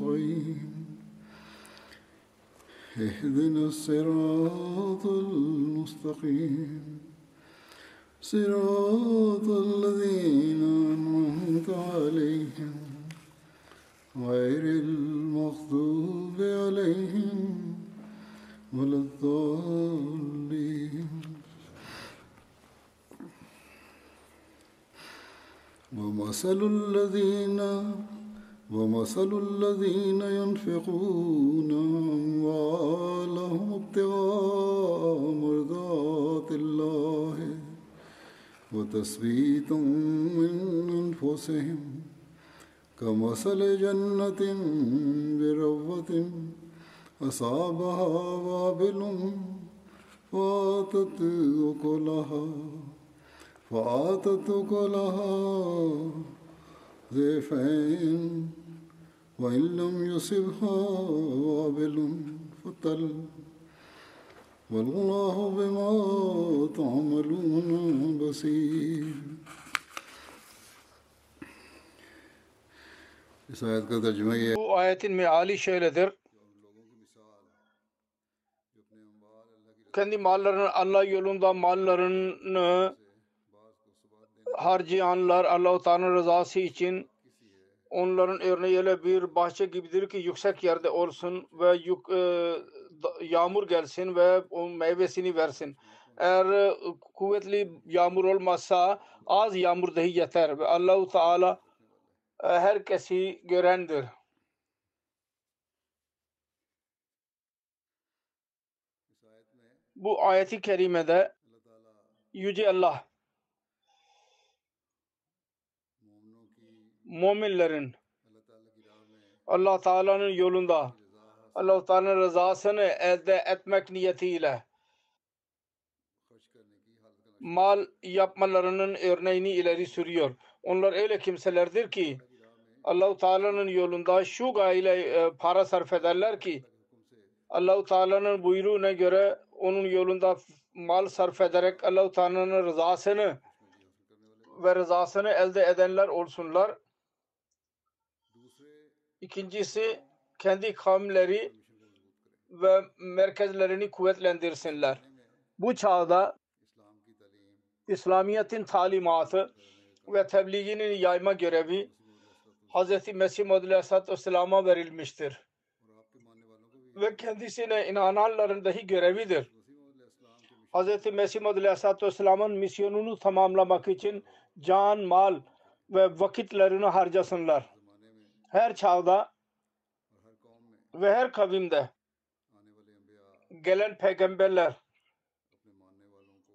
نستعين اهدنا الصراط المستقيم. صراط الذين أنعمت عليهم. غير المغضوب عليهم ولا الضالين. ومثل الذين ومثل الذين ينفقون أموالهم ابتغاء مرضات الله وتثبيتا من أنفسهم كمثل جنة بربوة أصابها وابل فآتت أكلها فآتت أكلها ضيفين وإن لم يصبها وابل فتل والله بما تعملون بصير Bu ayetin meali şöyledir. Kendi mallarını Allah yolunda mallarını harcayanlar Allah-u Teala'nın rızası için onların örneğiyle bir bahçe gibidir ki yüksek yerde olsun ve yük, e, yağmur gelsin ve o meyvesini versin. Eğer e, kuvvetli yağmur olmazsa az yağmur dahi yeter ve Allah-u Teala e, herkesi görendir. Bu ayeti kerimede Yüce Allah müminlerin Allah Teala'nın yolunda Allah Teala'nın rızasını elde etmek niyetiyle mal yapmalarının örneğini ileri sürüyor. Onlar öyle kimselerdir ki Allah Teala'nın yolunda şu gayeyle e, para sarf ederler ki Allah Teala'nın buyruğuna göre onun yolunda mal sarf ederek Allah Teala'nın rızasını ve rızasını elde edenler olsunlar. İkincisi kendi kavimleri ve merkezlerini kuvvetlendirsinler. Bu çağda İslamiyet'in talimatı ve tebliğinin yayma görevi Hz. Mesih Muhammed Aleyhisselatü Vesselam'a verilmiştir. Ve kendisine inananların dahi görevidir. Hz. Mesih Muhammed Aleyhisselatü Vesselam'ın misyonunu tamamlamak için can, mal ve vakitlerini harcasınlar. Her çağda ve her kavimde gelen peygamberler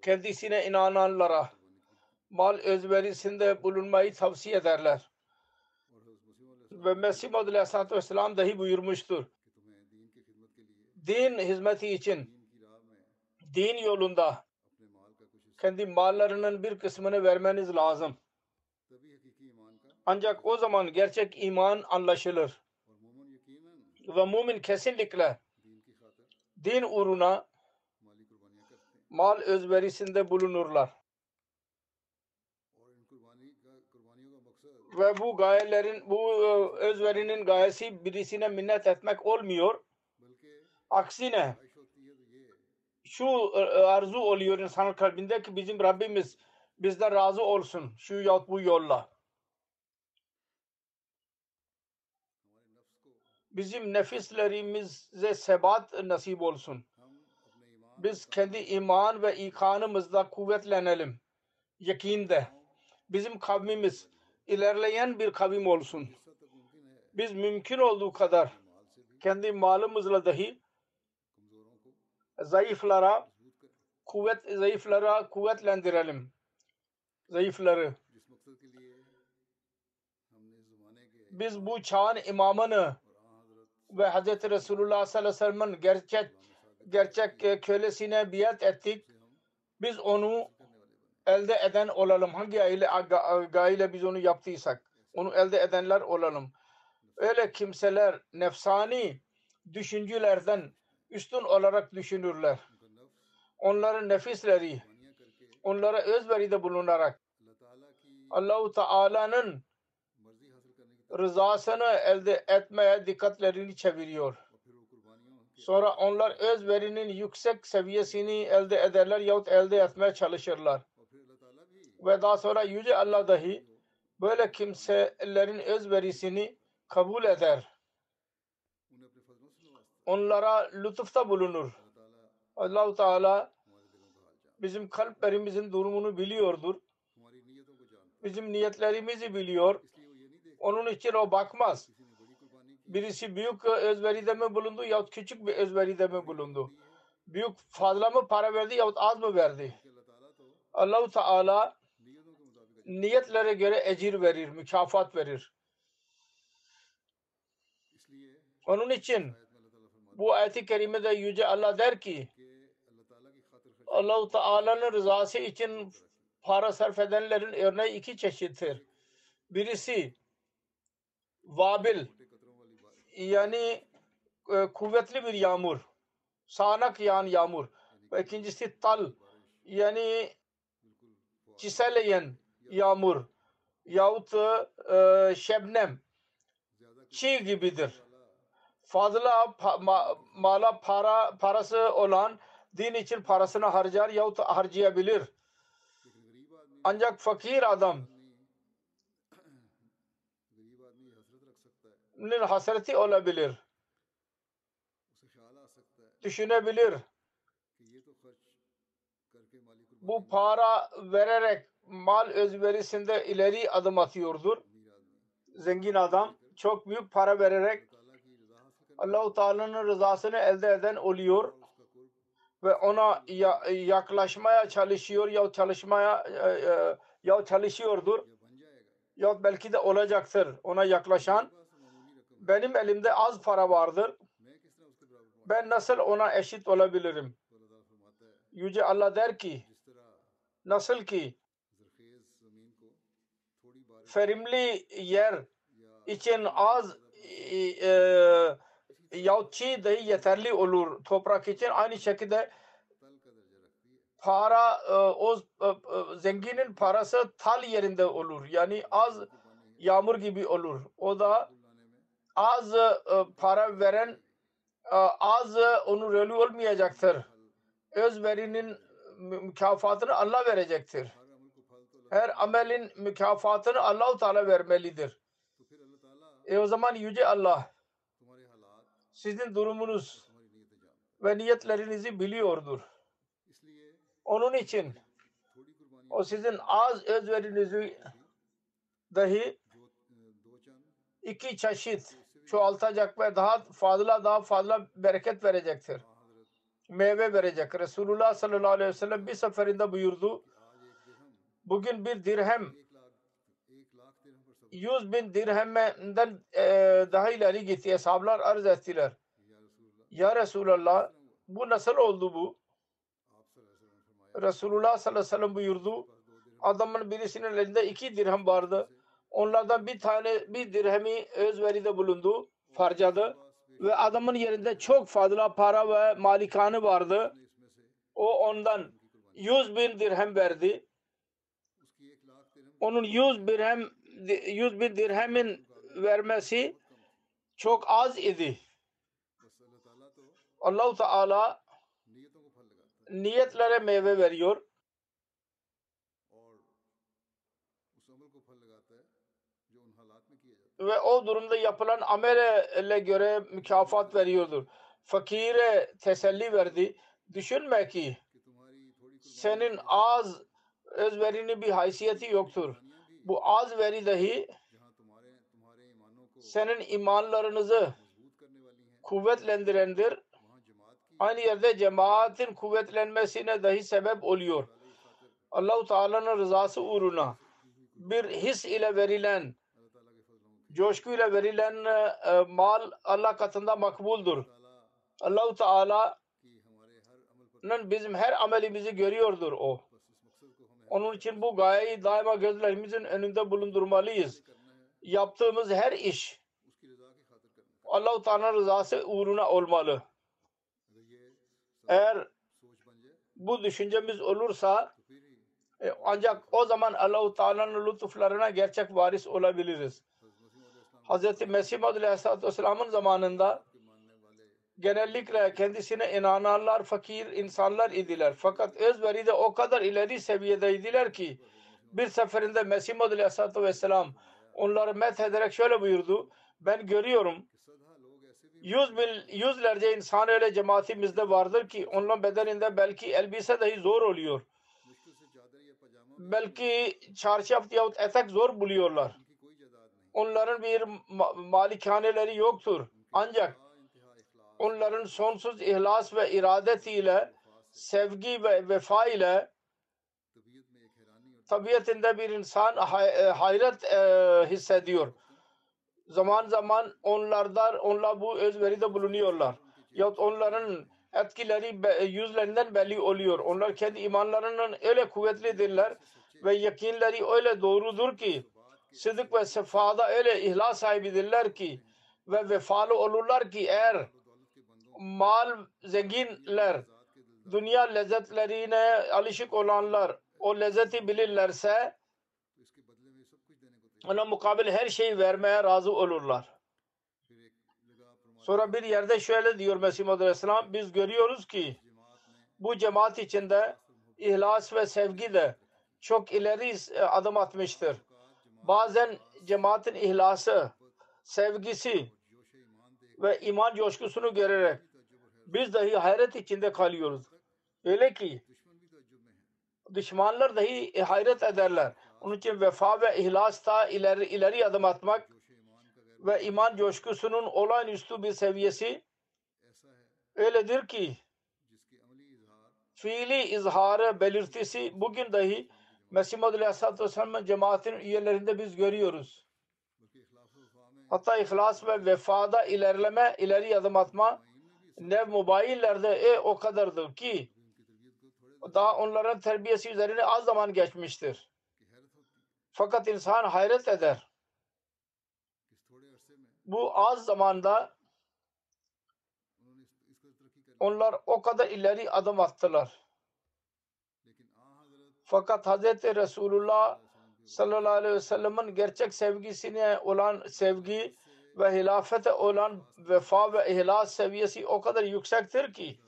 kendisine inananlara mal özverisinde bulunmayı tavsiye ederler. Ve Mesih Muhammed Aleyhisselatü Vesselam dahi buyurmuştur. Din hizmeti için din yolunda kendi mallarının bir kısmını vermeniz lazım. Ancak o zaman gerçek iman anlaşılır. Ve mümin kesinlikle din uğruna mal özverisinde bulunurlar. Ve bu gayelerin, bu e, özverinin gayesi birisine minnet etmek olmuyor. Aksine şu e, arzu oluyor insanın kalbinde ki bizim Rabbimiz bizden razı olsun şu yahut bu yolla. Bizim nefislerimize sebat nasip olsun. Biz kendi iman ve ikanımızda kuvvetlenelim. Yakinde. Bizim kavmimiz ilerleyen bir kavim olsun. Biz mümkün olduğu kadar kendi malımızla dahi zayıflara kuvvet zayıflara kuvvetlendirelim. Zayıfları. Biz bu çağın imamını ve Hz. Resulullah sallallahu aleyhi ve sellem'in gerçek gerçek e, kölesine biat ettik. Biz onu elde eden olalım. Hangi aile, gayle biz onu yaptıysak onu elde edenler olalım. Öyle kimseler nefsani düşüncelerden üstün olarak düşünürler. Onların nefisleri onlara özveride bulunarak Allahu Teala'nın rızasını elde etmeye dikkatlerini çeviriyor. Sonra onlar özverinin yüksek seviyesini elde ederler yahut elde etmeye çalışırlar. Ve daha sonra Yüce Allah dahi böyle kimselerin özverisini kabul eder. Onlara lütufta bulunur. Allahu Teala bizim kalplerimizin durumunu biliyordur. Bizim niyetlerimizi biliyor. Onun için o bakmaz. Birisi büyük özveride mi bulundu yahut küçük bir özveride mi bulundu? Büyük fazla mı para verdi yahut az mı verdi? Allahu Teala niyetlere göre ecir verir, mükafat verir. Onun için bu ayet-i kerimede Yüce Allah der ki Allah-u Teala'nın rızası için para sarf edenlerin örneği iki çeşittir. Birisi vabil yani e, kuvvetli bir yağmur. Sağanak yağan yağmur. Ve ikincisi tal yani çiseleyen yağmur yahut e, şebnem çiğ gibidir. Fazla pa, ma, mala para parası olan din için parasını harcar yahut harcayabilir. Ancak fakir adam hasreti olabilir. Düşünebilir. Bu para vererek mal özverisinde ileri adım atıyordur. Zengin adam çok büyük para vererek Allahu Teala'nın rızasını elde eden oluyor ve ona yaklaşmaya çalışıyor ya çalışmaya ya çalışıyordur ya belki de olacaktır ona yaklaşan benim elimde az para vardır ben nasıl ona eşit olabilirim Yüce Allah der ki nasıl ki verimli yer için az e, e, çiğ dahi yeterli olur toprak için. Aynı şekilde para e, o e, e, zenginin parası tal yerinde olur. Yani az yağmur gibi olur. O da az e, para veren e, az onu rolü olmayacaktır. Özverinin mükafatını Allah verecektir. Her amelin mükafatını Allah-u Teala vermelidir. E o zaman Yüce Allah sizin durumunuz ve niyetlerinizi biliyordur. Onun için o sizin az özverinizi dahi iki çeşit çoğaltacak ve daha fazla daha fazla bereket verecektir. Meyve verecek. Resulullah sallallahu aleyhi ve sellem bir seferinde buyurdu. Bugün bir dirhem 100 bin dirhemden e, daha ileri gitti. Hesaplar arz ettiler. Ya Resulallah bu nasıl oldu bu? Resulullah sallallahu aleyhi ve sellem buyurdu. Adamın birisinin elinde iki dirhem vardı. Onlardan bir tane bir dirhemi özveride bulundu. Farcadı. Ve adamın yerinde çok fazla para ve malikanı vardı. O ondan 100 bin dirhem verdi. Onun 100 dirhem 100 bin dirhemin vermesi çok az idi. Allah-u Teala niyetlere meyve veriyor. Ve o durumda yapılan amele göre mükafat veriyordur. Fakire teselli verdi. Düşünme ki senin az özverinin bir haysiyeti yoktur. Bu az veri dahi senin imanlarınızı kuvvetlendirendir. Aynı yerde cemaatin kuvvetlenmesine dahi sebep oluyor. Allahu Teala'nın rızası uğruna bir his ile verilen coşku ile verilen e, mal Allah katında makbuldur. Allahu Teala'nın bizim her amelimizi görüyordur o. Onun için bu gayeyi daima gözlerimizin önünde bulundurmalıyız. Yaptığımız her iş Allah-u Teala'nın rızası uğruna olmalı. Eğer bu düşüncemiz olursa e, ancak o zaman Allah-u Teala'nın lütuflarına gerçek varis olabiliriz. Hz. Mesih Maud Aleyhisselatü Vesselam'ın zamanında genellikle kendisine inananlar fakir insanlar idiler. Fakat özveride o kadar ileri seviyedeydiler ki bir seferinde Mesih Maud Aleyhisselatü Vesselam onları met ederek şöyle buyurdu. Ben görüyorum yüz bin, yüzlerce insan öyle cemaatimizde vardır ki onların bedeninde belki elbise dahi zor oluyor. Belki çarşaf yahut etek zor buluyorlar. Onların bir ma- malikaneleri yoktur. Ancak onların sonsuz ihlas ve iradetiyle sevgi ve vefa ile tabiatinde bir insan e, hayret e, hissediyor. Zaman zaman onlardan onlar bu özveride bulunuyorlar. Yahut onların etkileri yüzlerinden belli oluyor. Onlar kendi imanlarının öyle kuvvetlidirler ve yakinleri öyle doğrudur ki sıdık ve sefada öyle ihlas sahibidirler ki ve vefalı olurlar ki eğer mal zenginler dünya lezzetlerine alışık olanlar o lezzeti bilirlerse ona mukabil her şeyi vermeye razı olurlar. Sonra bir yerde şöyle diyor Mesih Muhammed Aleyhisselam biz görüyoruz ki bu cemaat içinde ihlas ve sevgi de çok ileri adım atmıştır. Bazen cemaatin ihlası, sevgisi ve iman coşkusunu görerek biz dahi hayret içinde kalıyoruz. Öyle ki düşmanlar dahi hayret ederler. Onun için vefa ve ihlasta ileri, ileri adım atmak ve iman coşkusunun olağanüstü bir seviyesi öyledir ki fiili izharı belirtisi bugün dahi Mesih Muhammed Aleyhisselatü Vesselam'ın cemaatinin üyelerinde biz görüyoruz. Hatta ihlas ve vefada ilerleme, ileri adım atma ne mubayillerde e, o kadardır ki daha onların terbiyesi üzerine az zaman geçmiştir. Fakat insan hayret eder. Bu az zamanda onlar o kadar ileri adım attılar. Fakat Hz. Resulullah sallallahu aleyhi ve sellem'in gerçek sevgisine olan sevgi ve hilafete olan vefa ve ihlas seviyesi o kadar yüksektir ki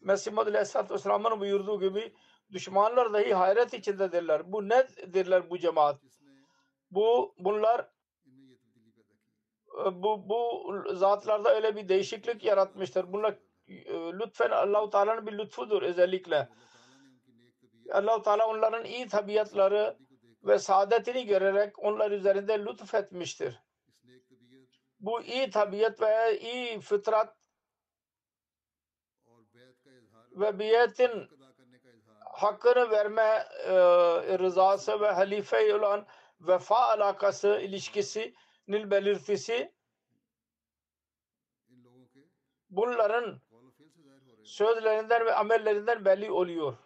Mesih Muhammed Aleyhisselatü Vesselam'ın buyurduğu gibi düşmanlar dahi hayret içindedirler. Bu nedirler bu cemaat? Bu bunlar bu bu zatlarda öyle bir değişiklik yaratmıştır. Bunlar e, lütfen Allahu Teala'nın bir lütfudur özellikle. Allahu Teala onların iyi tabiatları ve saadetini görerek onlar üzerinde lütfetmiştir. Bu iyi tabiat ve iyi fıtrat ve biyetin hakkını verme e, rızası ve halife olan vefa alakası ilişkisinin belirtisi bunların sözlerinden ve amellerinden belli oluyor.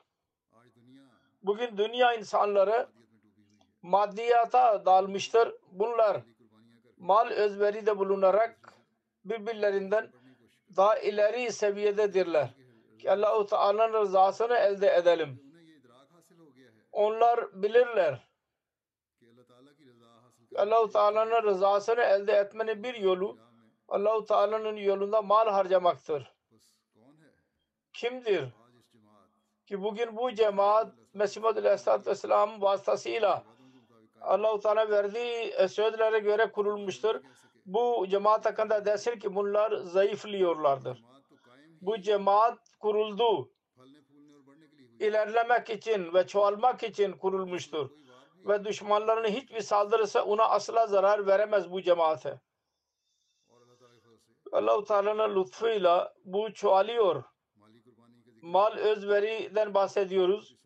Bugün dünya insanları maddiyata dalmıştır. Bunlar mal özveride bulunarak birbirlerinden daha ileri seviyededirler. Ki Allah-u Teala'nın rızasını elde edelim. Onlar bilirler. Allah-u Teala'nın rızasını elde etmenin bir yolu Allah-u Teala'nın yolunda mal harcamaktır. Kimdir? Ki bugün bu cemaat Mesih Aleyhisselatü Vesselam vasıtasıyla Allah-u Teala verdiği e, sözlere göre kurulmuştur. Bu cemaat hakkında desin ki bunlar zayıflıyorlardır. Bu cemaat kuruldu. ilerlemek için ve çoğalmak için kurulmuştur. Ve düşmanların hiçbir saldırısı ona asla zarar veremez bu cemaate. Allah-u Teala'nın lütfuyla bu çoğalıyor. Mal özveriden bahsediyoruz.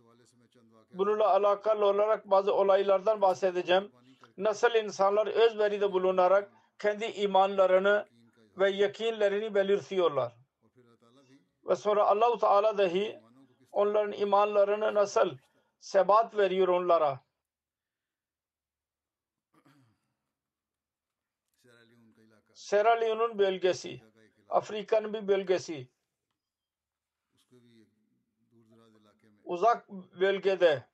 Bununla alakalı olarak bazı olaylardan bahsedeceğim. Nasıl insanlar özveride bulunarak kendi imanlarını ve yakinlerini belirtiyorlar. Ve sonra Allah-u Teala dahi onların imanlarını nasıl sebat veriyor onlara. Sierra Leone'un bölgesi, Afrika'nın bir bölgesi, uzak bölgede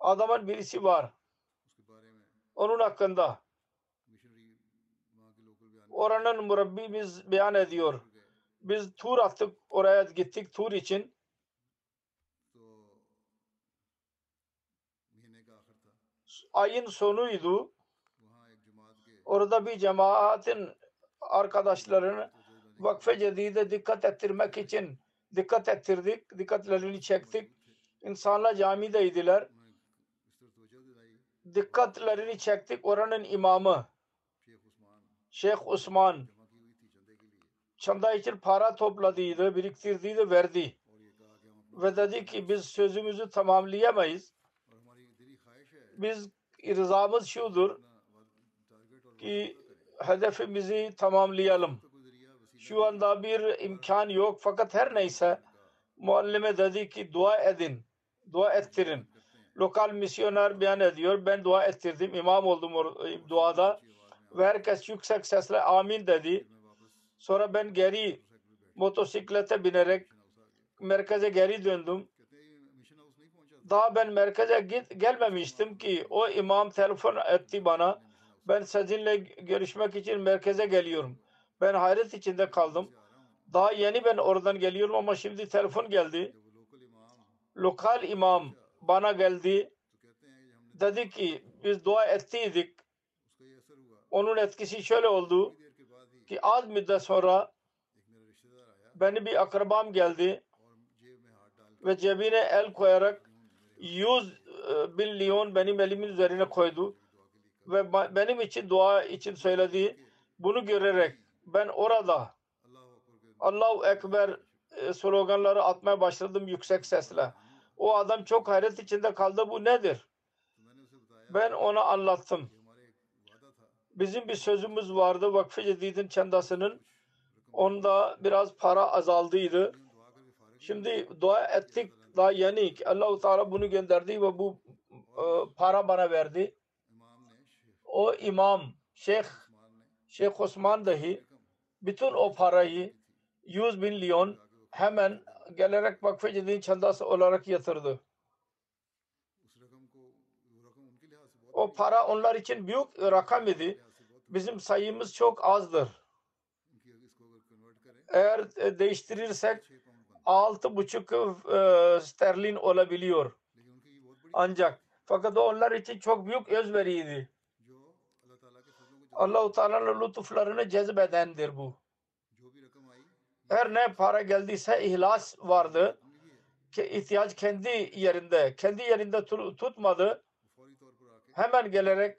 adamın birisi var. Onun hakkında oranın murabbimiz beyan ediyor. Biz tur attık oraya gittik tur için. Ayın sonuydu. Orada bir cemaatin arkadaşlarını vakfe cedide dikkat ettirmek için dikkat ettirdik. Dikkatlerini çektik. İnsanlar camideydiler. Dikkatlerini çektik. Oranın imamı Şeyh Osman çanda için para topladıydı, biriktirdiydi, verdi. Ve dedi ki biz sözümüzü tamamlayamayız. Biz rızamız şudur ki hedefimizi tamamlayalım. Şu anda bir imkan yok fakat her neyse muallime dedi ki dua edin, dua ettirin. Lokal misyoner beyan ediyor. Ben dua ettirdim, imam oldum duada ve herkes yüksek sesle amin dedi. Sonra ben geri motosiklete binerek merkeze geri döndüm. Daha ben merkeze git, gelmemiştim ki o imam telefon etti bana. Ben sizinle görüşmek için merkeze geliyorum. Ben hayret içinde kaldım. Daha yeni ben oradan geliyorum ama şimdi telefon geldi. Lokal imam bana geldi. Dedi ki biz dua ettiydik. Onun etkisi şöyle oldu ki az müddet sonra beni bir akrabam geldi ve cebine el koyarak 100 e, bin liyon benim elimin üzerine koydu ve benim için dua için söyledi. Bunu görerek ben orada Allahu Ekber e, sloganları atmaya başladım yüksek sesle. O adam çok hayret içinde kaldı. Bu nedir? Ben ona anlattım. Bizim bir sözümüz vardı Vakfı Cedid'in çandasının. Onda biraz para azaldıydı. Şimdi dua ettik daha yeni Allah-u Teala bunu gönderdi ve bu e, para bana verdi. O imam Şeyh Şeyh Osman dahi bütün o parayı 100 bin milyon hemen gelerek Vakfı Cedid'in çandası olarak yatırdı. O para onlar için büyük rakam idi. Bizim sayımız çok azdır. Eğer e, değiştirirsek altı buçuk e, sterlin olabiliyor. Ancak fakat onlar için çok büyük özveriydi. Allah-u Teala'nın lütuflarını cezbedendir bu. Her ne para geldiyse ihlas vardı. Ki ihtiyaç kendi yerinde, kendi yerinde tu- tutmadı. Hemen gelerek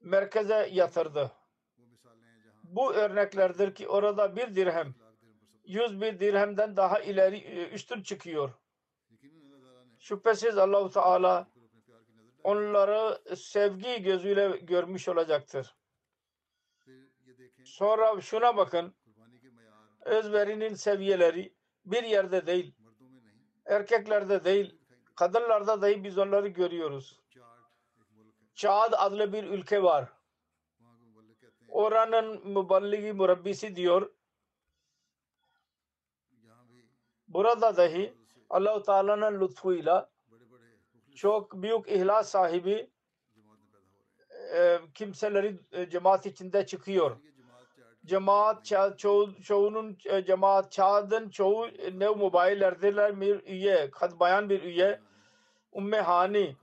merkeze yatırdı. Bu örneklerdir ki orada bir dirhem 100 bir dirhemden daha ileri e, üstün çıkıyor. Şüphesiz Allahu Teala onları sevgi gözüyle görmüş olacaktır. Sonra şuna bakın. Özverinin seviyeleri bir yerde değil. Erkeklerde değil. Kadınlarda dahi biz onları görüyoruz. Çad adlı bir ülke var. Oranın müballigi murabbisi diyor. Burada dahi Allah-u Teala'nın lütfuyla çok büyük ihlas sahibi e, kimseleri e, cemaat içinde çıkıyor. Cemaat ço- çoğu, çoğunun e, cemaat çağının çoğu e, ne mobillerdiler bir üye, kad bayan bir üye Umme Hani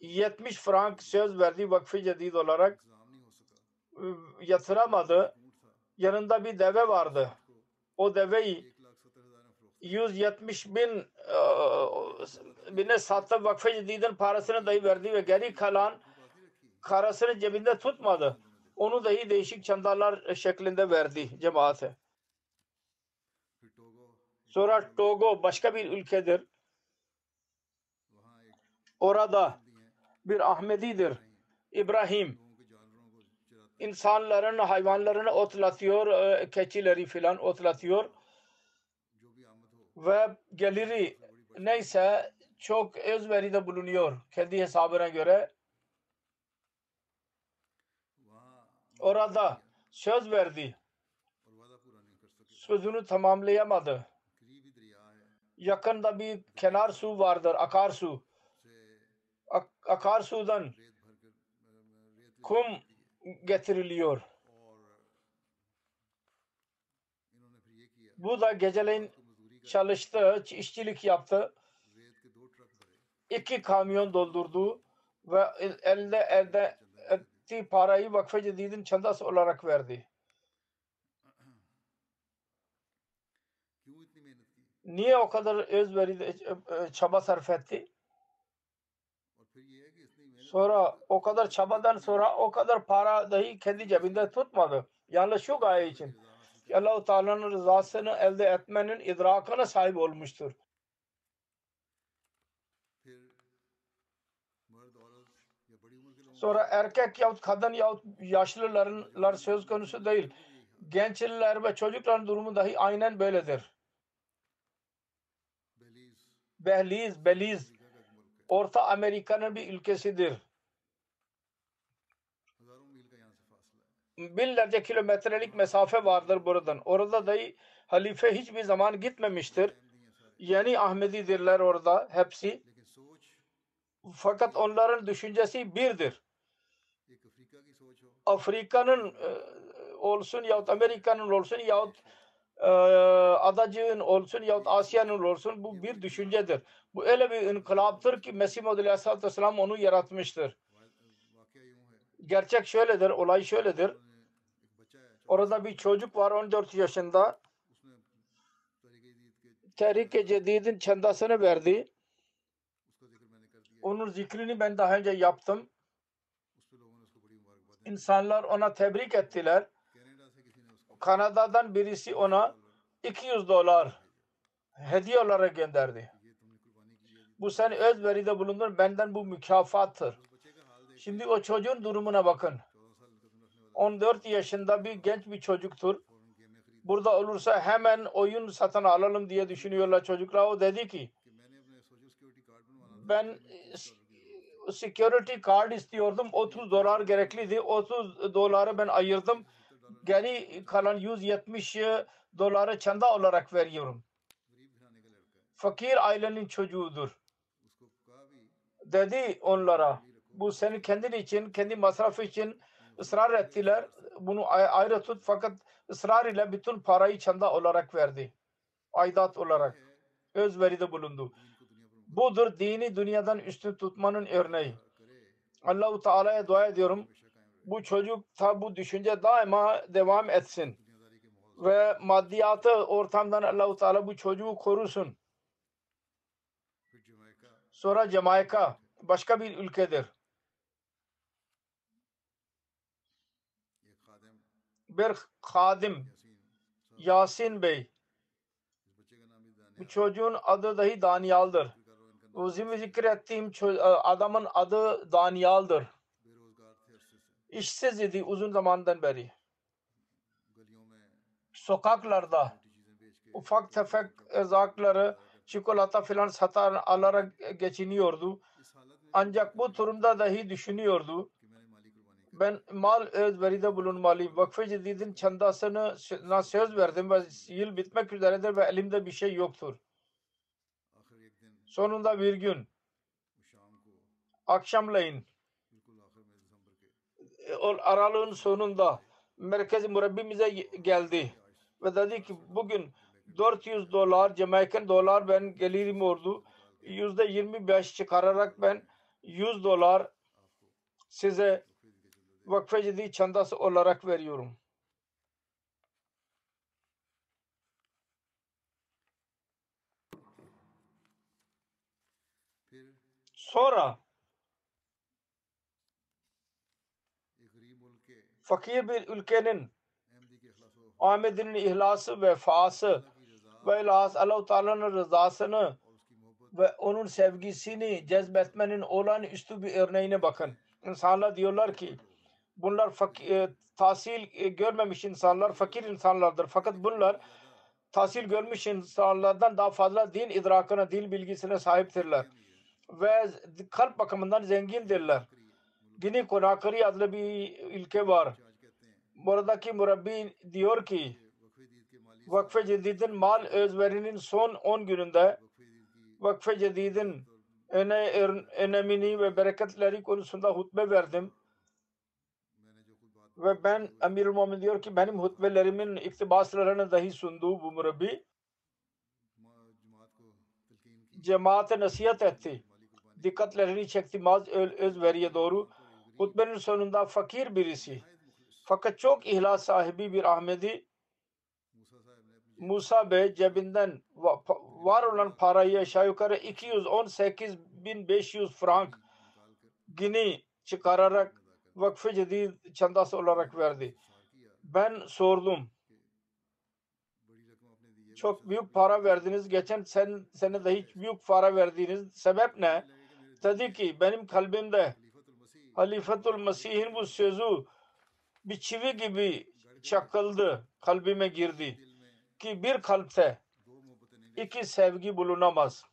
70 frank söz verdi vakfı cedid olarak e, yatıramadı. Yanında bir deve vardı. O deveyi 170 bin e, bine sattı vakfı cedidin parasını dahi verdi ve geri kalan karasını cebinde tutmadı. Onu dahi değişik çandalar şeklinde verdi cemaate. Sonra Togo başka bir ülkedir. Orada bir Ahmedidir. İbrahim insanların hayvanlarını otlatıyor, e, keçileri filan otlatıyor ve geliri neyse çok özveride bulunuyor kendi hesabına göre. Orada söz verdi. Sözünü tamamlayamadı. Yakında bir kenar su vardır, akarsu. Ak akarsudan kum getiriliyor. Bu da geceleyin çalıştı, işçilik yaptı. İki kamyon doldurdu ve elde elde ettiği parayı vakfe cedidin çandası olarak verdi. Niye o kadar özveri çaba sarf etti? Sonra o kadar çabadan sonra o kadar para dahi kendi cebinde tutmadı. Yalnız şu gaye için. Allah-u Teala'nın rızasını elde etmenin idrakına sahip olmuştur. Sonra erkek yahut kadın yahut yaşlıların söz konusu değil. Gençler ve çocukların durumu dahi aynen böyledir. Behliz, Beliz Orta Amerika'nın bir ülkesidir. Binlerce kilometrelik mesafe vardır buradan. Orada dahi halife hiçbir zaman gitmemiştir. Yeni Ahmedidirler orada hepsi. Fakat onların düşüncesi birdir. Afrika'nın e, olsun yahut Amerika'nın olsun yahut e, adacığın olsun yahut Asya'nın olsun bu bir düşüncedir. Bu öyle bir inkılaptır ki Mesih Muhammed Aleyhisselatü Vesselam onu yaratmıştır. Gerçek şöyledir, olay şöyledir. Orada bir çocuk var 14 yaşında. Tehrik-i Cedid'in çandasını verdi. Onun zikrini ben daha önce yaptım. İnsanlar ona tebrik ettiler. Kanada'dan birisi ona 200 dolar hediye olarak gönderdi. Bu sen özveride bulundun. Benden bu mükafattır. Şimdi o çocuğun durumuna bakın. 14 yaşında bir genç bir çocuktur. Burada olursa hemen oyun satın alalım diye düşünüyorlar çocuklar. O dedi ki ben security card istiyordum. 30 dolar gerekliydi. 30 doları ben ayırdım. Geri kalan 170 doları çanda olarak veriyorum. Fakir ailenin çocuğudur. Dedi onlara bu senin kendin için, kendi masrafı için ısrar ettiler. Bunu ayrı tut fakat ısrar ile bütün parayı çanda olarak verdi. Aidat olarak. Özveride bulundu. Budur dini dünyadan üstün tutmanın örneği. Allahu Teala'ya dua ediyorum. Bu çocuk ta bu düşünce daima devam etsin. Ve maddiyatı ortamdan Allahu Teala bu çocuğu korusun. Sonra Jamaika başka bir ülkedir. Bir hadim Yasin Bey bu çocuğun adı dahi Daniel'dir. Uzun zikrettiğim adamın adı Daniel'dir. İşsiz idi uzun zamandan beri. Sokaklarda ufak tefek erzakları çikolata filan satar alarak geçiniyordu. Ancak bu durumda dahi düşünüyordu. Ben mal özveride bulunmalıyım. Vakfı Cedid'in çandasını söz verdim ve yıl bitmek üzeredir ve elimde bir şey yoktur. Sonunda bir gün. Akşamleyin. Aralığın sonunda merkezi mürebbimize geldi ve dedi ki bugün 400 dolar Jamaikan dolar ben gelirim oldu. yüzde 25 çıkararak ben 100 dolar size vakfe ciddi çandası olarak veriyorum. Sonra fakir bir ülkenin Ahmet'in ihlası, vefası ve ilas Allah-u Teala'nın rızasını ve onun sevgisini cezbetmenin olan üstü bir örneğine bakın. İnsanlar diyorlar ki bunlar fakir, e, tahsil e, görmemiş insanlar, fakir insanlardır. Fakat bunlar tahsil görmüş insanlardan daha fazla din idrakına, dil bilgisine sahiptirler ve kalp bakımından zengindirler. Gini Konakri adlı bir ülke var. Buradaki murabbi diyor ki Vakfe Cedid'in mal özverinin son 10 gününde Vakfe Cedid'in önemini ve bereketleri konusunda hutbe verdim. Ve ben Amir Muhammed diyor ki benim hutbelerimin iktibaslarını dahi sundu bu murabbi. Cemaate nasihat etti dikkatlerini çekti maz özveriye doğru. Hutbenin sonunda fakir birisi fakat çok ihlas sahibi bir Ahmedi Musa Bey cebinden var olan parayı aşağı yukarı 218.500 frank gini çıkararak vakfı cedid çandası olarak verdi. Ben sordum. Çok büyük para verdiniz. Geçen sen sene de hiç büyük para verdiğiniz sebep ne? Dedi ki benim kalbimde Halifetul Mesih'in bu sözü bir çivi gibi çakıldı, kalbime girdi. Ki bir kalpte iki sevgi bulunamaz.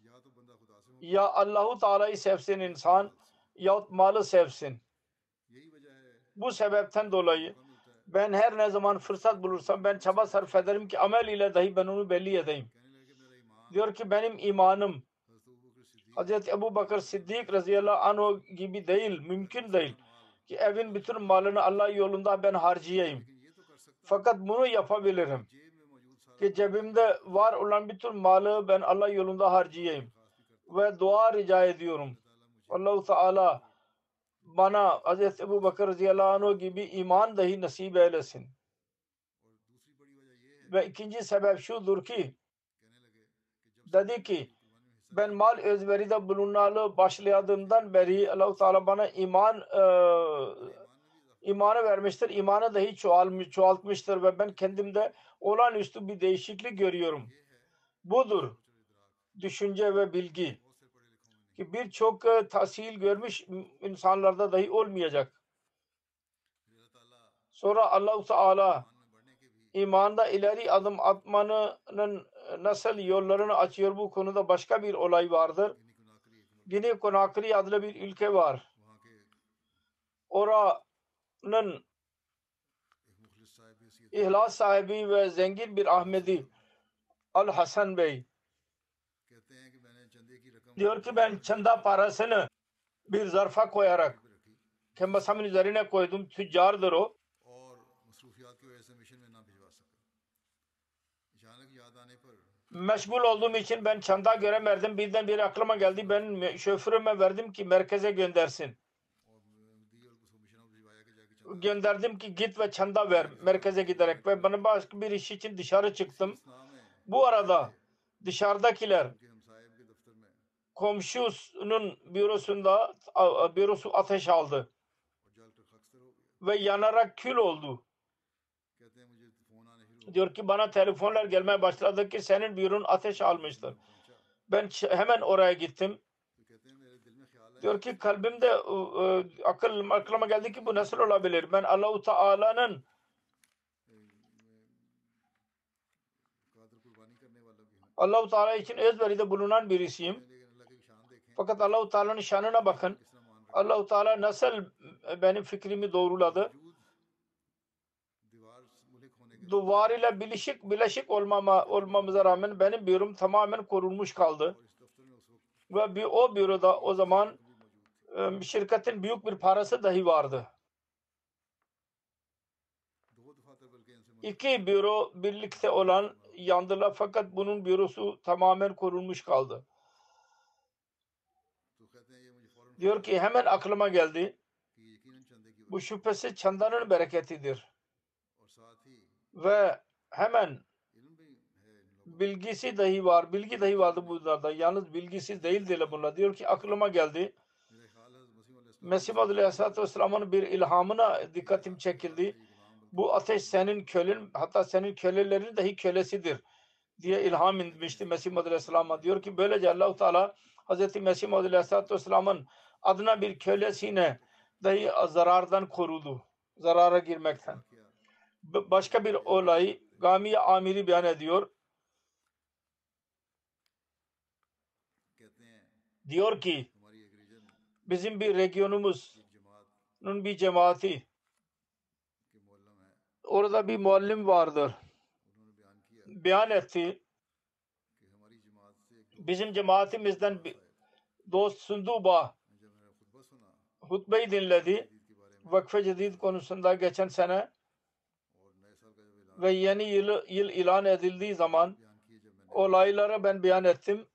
Ya Allahu Teala'yı sevsin insan yahut malı sevsin. Bu sebepten dolayı ben her ne zaman fırsat bulursam ben çaba sarf ederim ki amel ile dahi ben onu belli edeyim. Diyor ki benim imanım Hazreti Ebu Bakır Siddik radıyallahu anh gibi değil. Mümkün değil. Ki evin bütün malını Allah yolunda ben harcayayım. Fakat bunu yapabilirim. Ki cebimde var olan bütün malı ben Allah yolunda harcayayım. Ve dua rica ediyorum. Allahu Teala bana Hazreti Ebu Bakır radıyallahu anh gibi iman dahi nasip eylesin. Ve ikinci sebep şudur ki dedi ki ben mal özveride bulunalı başladığımdan beri Allah-u Teala bana iman e, imanı vermiştir. İmanı dahi çoğalmış, çoğaltmıştır ve ben kendimde olağanüstü bir değişiklik görüyorum. Budur düşünce ve bilgi ki birçok e, tahsil görmüş insanlarda dahi olmayacak. Sonra Allah-u Teala imanda ileri adım atmanın nasıl yollarını açıyor bu konuda başka bir olay vardır. Gine Konakri adlı bir ülke var. Oranın İhlas sahibi ve zengin bir Ahmedi Al Hasan Bey diyor ki ben çanda parasını bir zarfa koyarak kembasamın üzerine koydum. Tüccardır o. meşgul olduğum için ben çanda göremedim. Birden bir aklıma geldi. Ben şoförüme verdim ki merkeze göndersin. Gönderdim ki git ve çanda ver merkeze giderek. Ve bana başka bir iş için dışarı çıktım. Bu arada dışarıdakiler komşusunun bürosunda bürosu ateş aldı ve yanarak kül oldu. Diyor ki bana telefonlar gelmeye başladı ki senin bir ateş almıştır. Ben hemen oraya gittim. Diyor ki kalbimde e, e, akıl aklıma geldi ki bu nasıl olabilir? Ben Allahu Teala'nın Allahu Teala için özveride bulunan birisiyim. Fakat Allahu Teala'nın şanına bakın. Allahu Teala nasıl benim fikrimi doğruladı? duvarıyla bileşik bileşik olmama, olmamıza rağmen benim bürom tamamen korunmuş kaldı. Ve bir, o büroda o zaman e, şirketin büyük bir parası dahi vardı. İki büro birlikte olan yandılar fakat bunun bürosu tamamen korunmuş kaldı. Diyor ki hemen aklıma geldi. Bu şüphesiz çandanın bereketidir ve hemen bilgisi dahi var. Bilgi dahi vardı bunlarda. Yalnız bilgisiz değildiler bunlar. Diyor ki aklıma geldi. Mesih Aleyhisselatü Vesselam'ın bir ilhamına dikkatim çekildi. Bu ateş senin kölün hatta senin kölelerin dahi kölesidir diye ilham inmişti Mesih Aleyhisselam'a. Diyor ki böylece Allahu Teala Hz. Mesih Aleyhisselatü Vesselam'ın adına bir kölesine dahi zarardan korudu. Zarara girmekten başka bir olayı Gami Amiri beyan ediyor. Diyor ki bizim bir regionumuzun bir cemaati orada bir muallim vardır. Beyan etti. Bizim cemaatimizden bir dost Sunduba hutbeyi dinledi. Vakfe Cedid konusunda geçen sene ve yeni yıl, yıl ilan edildiği zaman olaylara ben beyan ettim.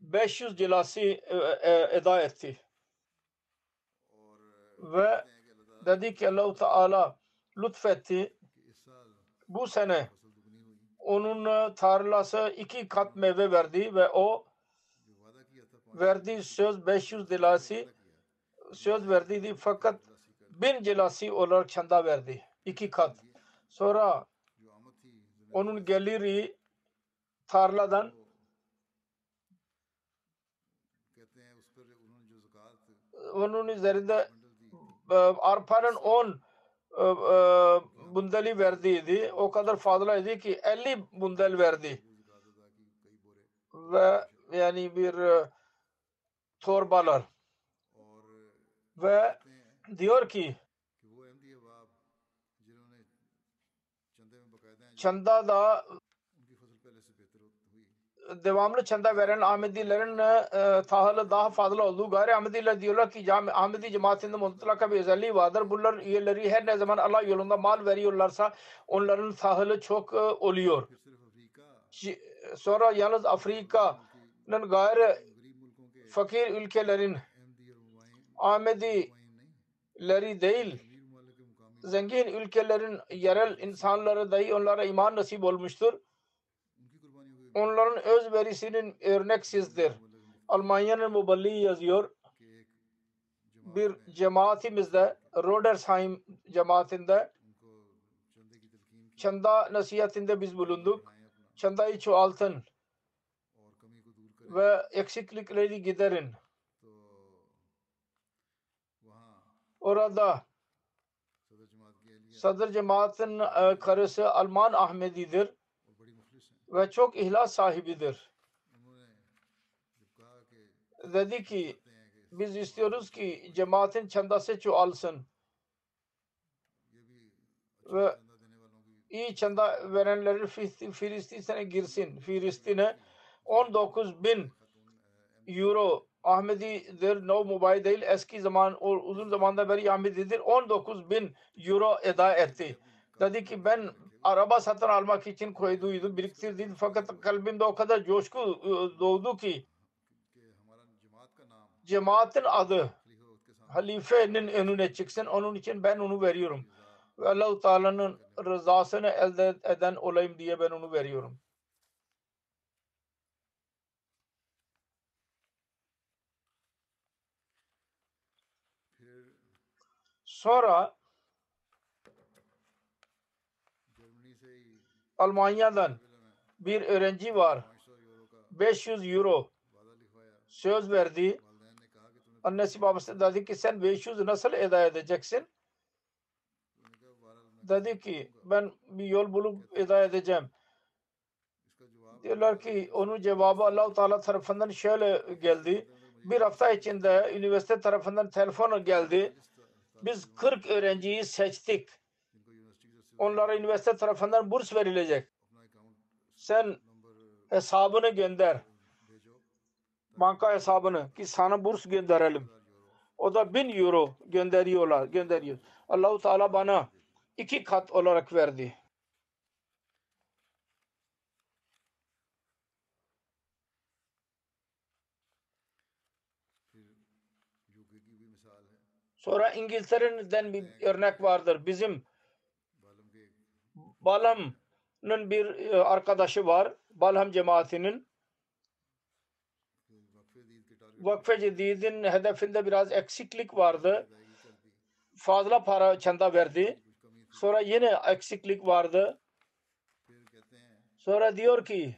500 cilasi e, e, eda etti. Ve dedi ki Allah-u Teala lütfetti. Bu sene onun e, tarlası iki kat meyve verdi ve o verdiği söz 500 cilasi söz verdiydi fakat bin cilasi olarak çanda verdi. iki kat. Sonra onun geliri tarladan onun üzerinde e, arpanın on e, e, bundeli verdiydi. O kadar fazlaydı ki 50 bundel verdi. Ve yani bir torbalar. Ve diyor ki çanda da devamlı çanda veren Ahmedilerin e, tahılı daha fazla olduğu gayri Ahmediler diyorlar ki cami, Ahmedi cemaatinde mutlaka bir özelliği vardır. Bunlar üyeleri her ne zaman Allah yolunda mal veriyorlarsa onların tahılı çok e, oluyor. Sonra yalnız Afrika'nın gayri fakir ülkelerin Ahmedileri değil zengin ülkelerin yerel insanları dahi onlara iman nasip olmuştur. Onların özverisinin örneksizdir. Almanya'nın muballi yazıyor. Bir cemaatimizde Rodersheim cemaatinde çanda nasihatinde biz bulunduk. Çandayı çoğaltın ve eksiklikleri giderin. Orada Sadr cemaatın e, karısı Alman Ahmedi'dir ve çok ihlas sahibidir. Dedi ki biz istiyoruz ki cemaatin çandası çoğalsın ve iyi çanda verenleri Filistin'e girsin. Filistin'e 19 bin euro Ahmedi'dir, no mubay değil. Eski zaman, o uzun zamanda beri Ahmedi'dir. 19 bin euro eda etti. Dedi ki ben araba satın almak için koyduydum, biriktirdim. Fakat kalbimde o kadar coşku ıı, doğdu ki cemaatin adı halifenin önüne çıksın. Onun için ben onu veriyorum. Ve Allah-u Teala'nın rızasını elde eden olayım diye ben onu veriyorum. Sonra Almanya'dan bir öğrenci var. 500 euro söz verdi. Annesi babası dedi ki sen 500 nasıl eda edeceksin? Dedi ki ben bir yol bulup eda edeceğim. Diyorlar ki onun cevabı Allah-u Teala tarafından şöyle geldi. Bir hafta içinde üniversite tarafından telefon geldi. Biz 40 öğrenciyi seçtik. Onlara üniversite tarafından burs verilecek. Sen hesabını gönder. Banka hesabını ki sana burs gönderelim. O da bin euro gönderiyorlar, gönderiyor. Allahu Teala bana iki kat olarak verdi. Sonra İngiltere'den bir örnek vardır. Bizim Balham'ın bir e, arkadaşı var. Balham cemaatinin Vakfe Cedid'in hedefinde biraz eksiklik vardı. Fazla para çanda verdi. Sonra yine eksiklik vardı. Sonra diyor ki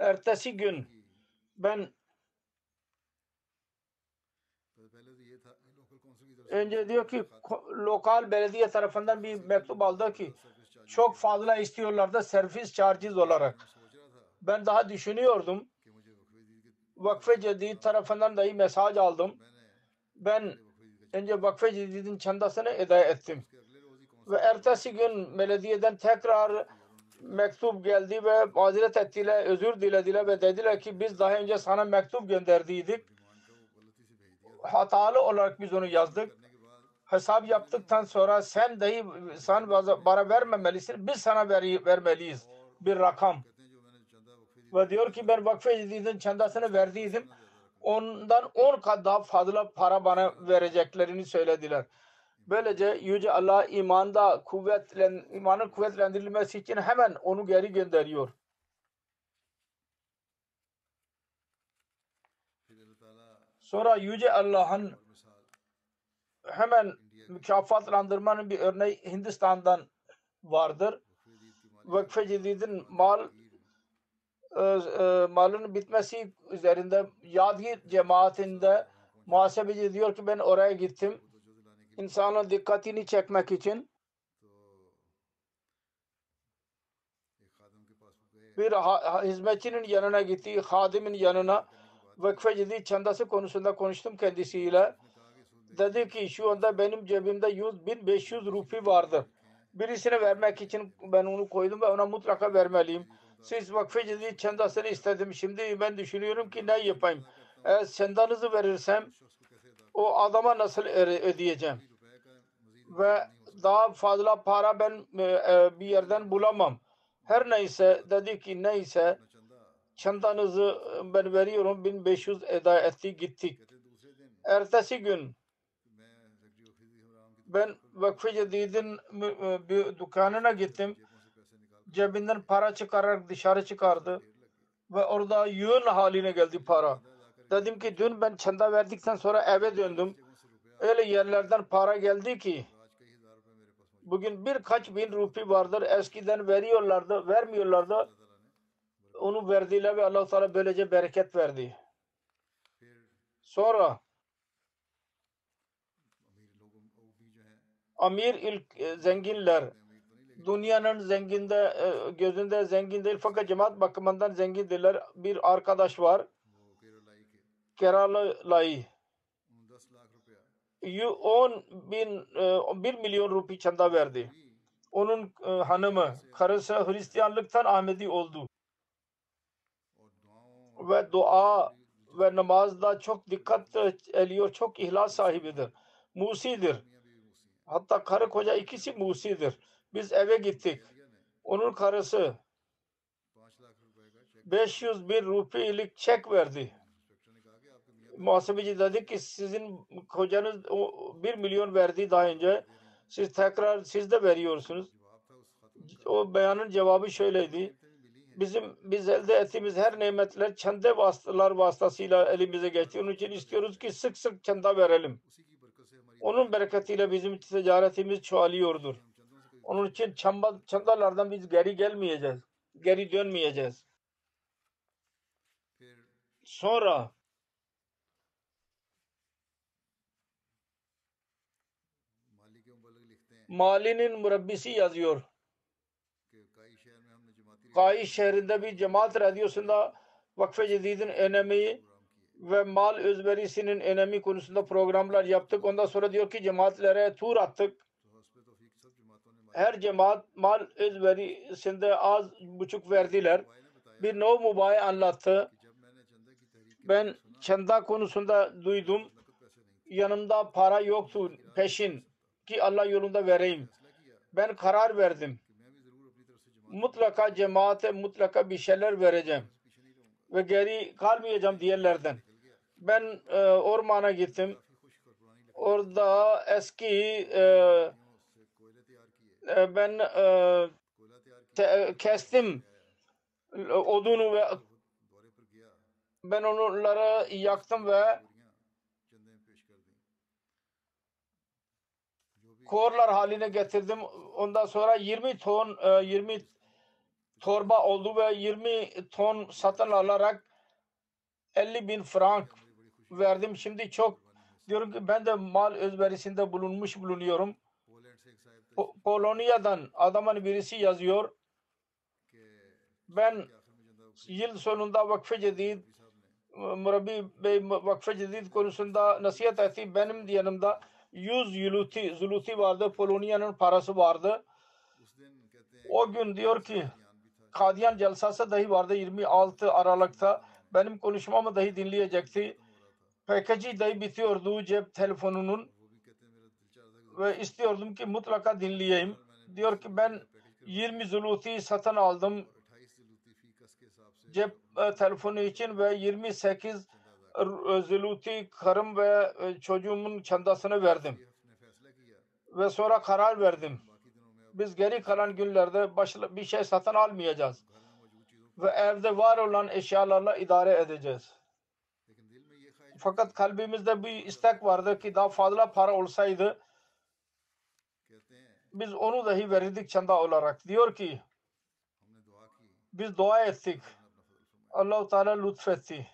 Ertesi gün ben önce diyor ki lokal belediye tarafından bir mektup aldı ki çok fazla istiyorlar da servis charges olarak. Ben daha düşünüyordum. Vakfe Cedid tarafından dahi mesaj aldım. Ben önce Vakfe Cedid'in çandasını eda ettim. Ve ertesi gün belediyeden tekrar mektup geldi ve aziret ettiler, özür dilediler ve dediler ki biz daha önce sana mektup gönderdiydik. Hatalı olarak biz onu yazdık. Hesap yaptıktan sonra sen dahi sen bana vermemelisin. Biz sana ver, vermeliyiz bir rakam. Ve diyor ki ben vakfe cedidin çandasını verdiydim. Ondan on kat daha fazla para bana vereceklerini söylediler. Böylece Yüce Allah imanda kuvvetlen, imanın kuvvetlendirilmesi için hemen onu geri gönderiyor. Sonra Yüce Allah'ın hemen mükafatlandırmanın bir örneği Hindistan'dan vardır. Vakfe Cedid'in mal e, e malın bitmesi üzerinde Yadgir cemaatinde muhasebeci diyor ki ben oraya gittim insanın dikkatini çekmek için bir hizmetçinin yanına gitti, hadimin yanına vakfeciliği çandası konusunda konuştum kendisiyle. Dedi ki şu anda benim cebimde 100, 1500 rupi vardı. Birisine vermek için ben onu koydum ve ona mutlaka vermeliyim. Siz vakfeciliği çandasını istedim. Şimdi ben düşünüyorum ki ne yapayım? Eğer çandanızı verirsem o adama nasıl ödeyeceğim? ve daha fazla para ben e, e, bir yerden bulamam. Her neyse dedi ki neyse çantanızı e, ben veriyorum 1500 eda etti gittik. Ertesi gün ben Vakfı Cedid'in bir dükkanına gittim. Cebinden para çıkararak dışarı çıkardı. Ve orada yığın haline geldi para. Dedim ki dün ben çanda verdikten sonra eve döndüm. Öyle yerlerden para geldi ki Bugün birkaç bin rupi vardır. Eskiden veriyorlardı, vermiyorlardı. Onu verdiler ve Allah-u Teala böylece bereket verdi. Sonra amir ilk e, zenginler dünyanın zenginde e, gözünde zengin değil fakat cemaat bakımından zengin. Bir arkadaş var. Kerala'yı 10 bin e, 1 milyon rupi çanda verdi. Onun e, hanımı, karısı Hristiyanlıktan Ahmedi oldu. Ve dua ve namazda çok dikkat ediyor, çok ihlas sahibidir. Musidir. Hatta karı koca ikisi musidir. Biz eve gittik. Onun karısı 500 bin rupilik çek verdi muhasebeci dedi ki sizin kocanız o 1 milyon verdi daha önce. Siz tekrar siz de veriyorsunuz. O beyanın cevabı şöyleydi. Bizim biz elde ettiğimiz her nimetler çende vasıtalar vasıtasıyla elimize geçti. Onun için istiyoruz ki sık sık çenda verelim. Onun bereketiyle bizim ticaretimiz çoğalıyordur. Onun için çamba, çandalardan biz geri gelmeyeceğiz. Geri dönmeyeceğiz. Sonra Mali'nin murabbisi yazıyor. Kaiş şehrinde bir cemaat radyosunda Vakfe Cedid'in önemi ve mal özverisinin önemi konusunda programlar yaptık. Ondan sonra diyor ki cemaatlere tur attık. Her cemaat mal özverisinde az buçuk verdiler. Bir nov mübaye anlattı. Ben çanda konusunda duydum. Yanımda para yoktu peşin ki Allah yolunda vereyim. Ben karar verdim. Mutlaka cemaate mutlaka bir şeyler vereceğim. Ve geri kalmayacağım diğerlerden. Ben e, ormana gittim. Orada eski e, e ben e, te, kestim odunu ve ben onları yaktım ve korlar haline getirdim. Ondan sonra 20 ton e, 20 torba oldu ve 20 ton satın alarak 50 bin frank verdim. Şimdi çok diyorum ki ben de mal özverisinde bulunmuş bulunuyorum. Po- Polonya'dan adamın birisi yazıyor. Ben yıl sonunda Vakfe Cedid Murabbi Bey Vakfe Cedid konusunda nasihat etti. Benim yanımda 100 Zuluti, Zuluti vardı. Polonya'nın parası vardı. O gün diyor ki Kadiyan celsası dahi vardı 26 Aralık'ta. Benim konuşmamı dahi dinleyecekti. PKG dahi bitiyordu cep telefonunun ve istiyordum ki mutlaka dinleyeyim. Diyor ki ben 20 Zuluti satın aldım cep e, telefonu için ve 28 Zuluti karım ve e, çocuğumun çandasını verdim. Ve sonra karar verdim. Biz geri kalan günlerde başla, bir şey satın almayacağız. Ve evde var olan eşyalarla idare edeceğiz. Fakat kalbimizde bir istek vardı ki daha fazla para olsaydı biz onu dahi verirdik çanda olarak. Diyor ki biz dua ettik. Allah-u Teala lütfetti.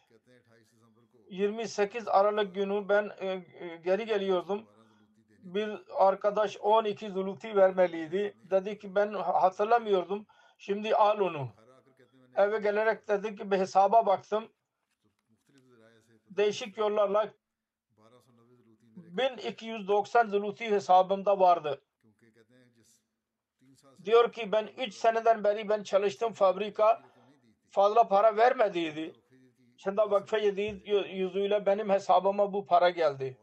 28 Aralık günü ben e, e, geri geliyordum. Bir arkadaş 12 zuluti vermeliydi. Dedi ki ben hatırlamıyordum. Şimdi al onu. Eve gelerek dedi ki bir hesaba baktım. Değişik yollarla 1290 zuluti hesabımda vardı. Diyor ki ben 3 seneden beri ben çalıştım fabrika fazla para vermediydi. Şimdi vakfe yediği yüzüyle benim hesabıma bu para geldi.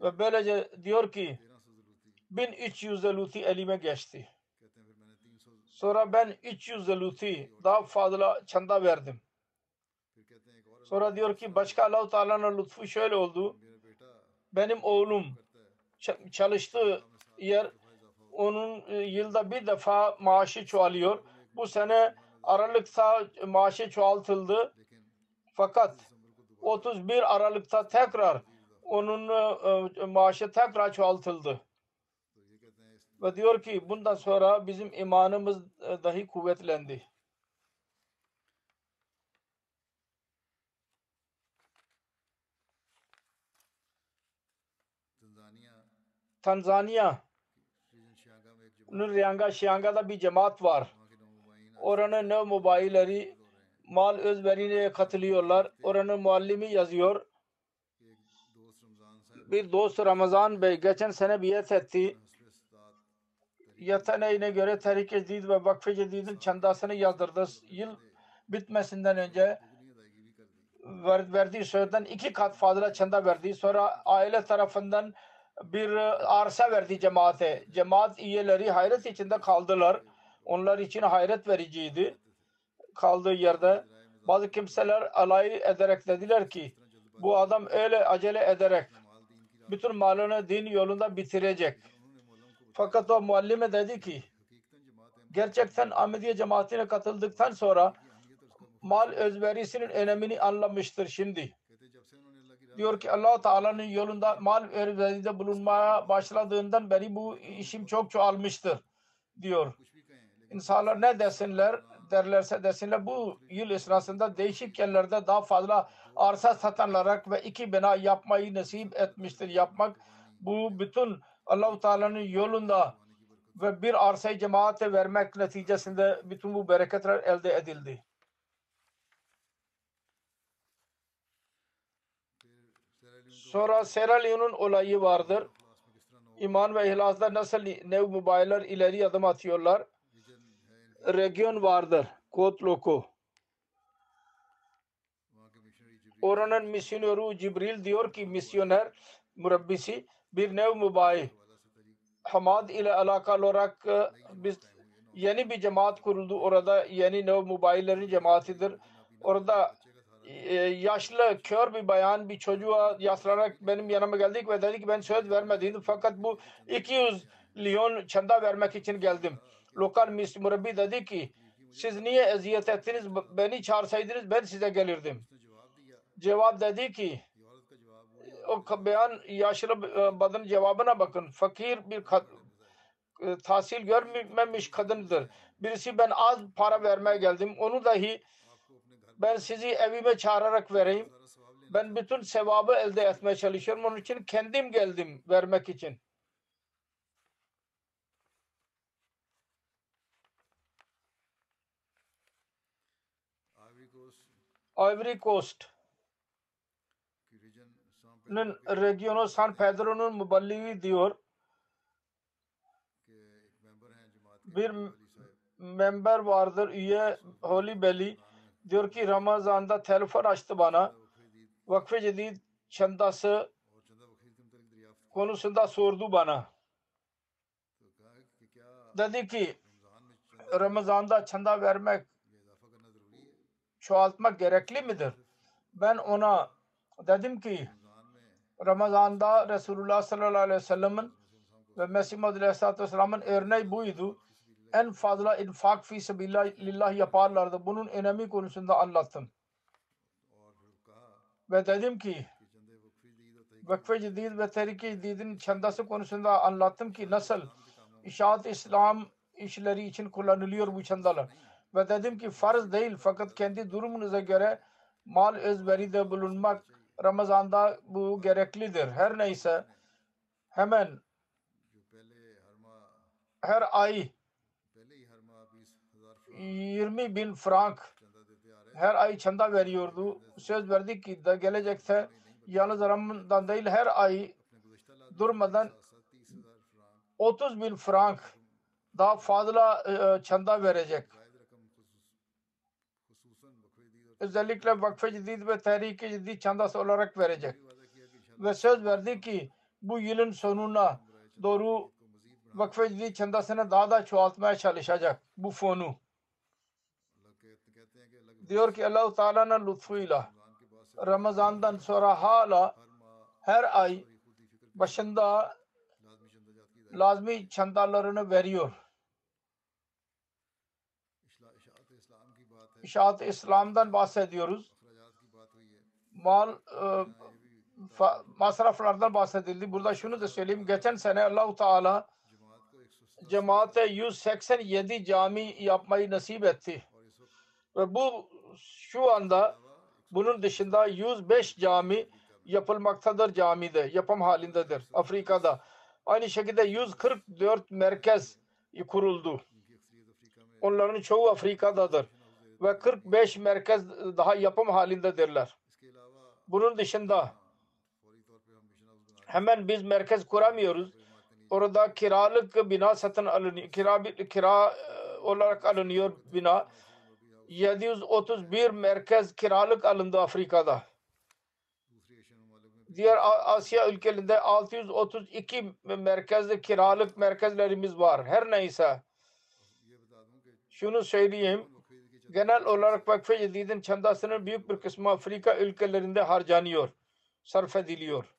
Ve böylece diyor ki 1300 luti elime geçti. Sonra ben 300 luti daha fazla çanda verdim. Sonra diyor ki başka Allah-u Teala'nın lütfu şöyle oldu. Benim oğlum çalıştığı yer onun e, yılda bir defa maaşı çoğalıyor. Bu sene Aralık'ta maaşı çoğaltıldı. Fakat 31 Aralık'ta tekrar onun e, e, maaşı tekrar çoğaltıldı. Ve diyor ki bundan sonra bizim imanımız e, dahi kuvvetlendi. Tanzanya'nın Riyanga Şiyanga'da bir cemaat var. Oranın ne mobayleri mal özverine katılıyorlar. Oranın muallimi yazıyor. Bir dost Ramazan Bey geçen sene biat etti. Yeteneğine göre Tehrik-i Cedid ve Vakfe Cedid'in çandasını yazdırdı. Yıl bitmesinden önce ver- verdiği sözden iki kat fazla çanda verdi. Sonra aile tarafından bir arsa verdi cemaate. Cemaat üyeleri hayret içinde kaldılar. Onlar için hayret vericiydi. Kaldığı yerde bazı kimseler alay ederek dediler ki bu adam öyle acele ederek bütün malını din yolunda bitirecek. Fakat o muallime dedi ki gerçekten Ahmediye cemaatine katıldıktan sonra mal özverisinin önemini anlamıştır şimdi. Diyor ki allah Teala'nın yolunda mal özveride bulunmaya başladığından beri bu işim çok çoğalmıştır diyor. İnsanlar ne desinler derlerse desinler bu yıl esnasında değişik yerlerde daha fazla arsa satanlarak ve iki bina yapmayı nasip etmiştir yapmak. Bu bütün Allah-u Teala'nın yolunda ve bir arsayı cemaate vermek neticesinde bütün bu bereketler elde edildi. Sonra Sierra Leone'un olayı vardır. İman ve ihlasda nasıl nev mübayiler ileri adım atıyorlar. Region vardır. Kot Loko. Oranın misyoneri Cibril diyor ki misyoner murabbisi bir nev mübayi Hamad ile alakalı olarak e, biz yeni bir cemaat kuruldu. Orada yeni nev mübayilerin cemaatidir. Orada e, yaşlı kör bir bayan bir çocuğa yaslanarak benim yanıma geldik ve dedi ki ben söz vermediydim fakat bu 200 milyon çanda vermek için geldim. Lokal mürabbi dedi ki siz niye eziyet ettiniz beni çağırsaydınız ben size gelirdim. Cevap dedi ki o beyan yaşlı e, kadının cevabına bakın. Fakir bir kad- e, tahsil görmemiş kadındır. Birisi ben az para vermeye geldim. Onu dahi ben sizi evime çağırarak vereyim. Ben bütün sevabı elde etmeye çalışıyorum. Onun için kendim geldim vermek için. Ivory Coast'un regionu San Pedro'nun mübelligi diyor. Bir member vardır üye Holy Belly diyor ki Ramazan'da telefon açtı bana. Vakfe Cedid çandası konusunda sordu bana. Dedi ki Ramazan'da çanda vermek çoğaltmak gerekli midir? Ben ona dedim ki Ramazan'da Resulullah sallallahu aleyhi ve sellem'in ve Mesih Muhammed aleyhissalatü vesselam'ın örneği buydu. En fazla infak fi sabilillah yaparlardı. Bunun önemi konusunda anlattım. Ve dedim ki Vakfe Cedid ve Tehrike Cedid'in çandası konusunda anlattım ki nasıl İşaat İslam işleri için kullanılıyor bu çandalar. Ve dedim ki farz değil fakat kendi durumunuza göre mal özveride bulunmak Ramazan'da bu gereklidir. Her neyse hemen her ay 20 bin frank her ay çanda veriyordu. Söz verdik ki da gelecekte yalnız Ramazan değil her ay durmadan 30 bin frank daha fazla e, çanda verecek. Özellikle Vakfe Cedid ve Tehrike Cedid çandası olarak verecek. Ve söz verdi ki bu yılın sonuna doğru Vakfe Cedid çandasını daha da çoğaltmaya çalışacak bu fonu. Diyor ki Allah-u Teala'nın lütfuyla Ramazan'dan sonra hala her ay başında lazmi çandalarını veriyor. İşaat İslam'dan bahsediyoruz. Mal e, masraflardan bahsedildi. Burada şunu da söyleyeyim. Geçen sene Allahu Teala cemaate 187 cami yapmayı nasip etti. Ve bu şu anda bunun dışında 105 cami yapılmaktadır camide. Yapım halindedir Afrika'da. Aynı şekilde 144 merkez kuruldu. Onların çoğu Afrika'dadır. Ve 45 merkez daha yapım halindedirler. Bunun dışında hemen biz merkez kuramıyoruz. Orada kiralık bina satın alınıyor. Kira, kira olarak alınıyor bina. 731 merkez kiralık alındı Afrika'da. Diğer Asya ülkelerinde 632 merkezli kiralık merkezlerimiz var. Her neyse şunu söyleyeyim. Genel olarak Vakfe Cedid'in çandasının büyük bir kısmı Afrika ülkelerinde harcanıyor. Sarf ediliyor.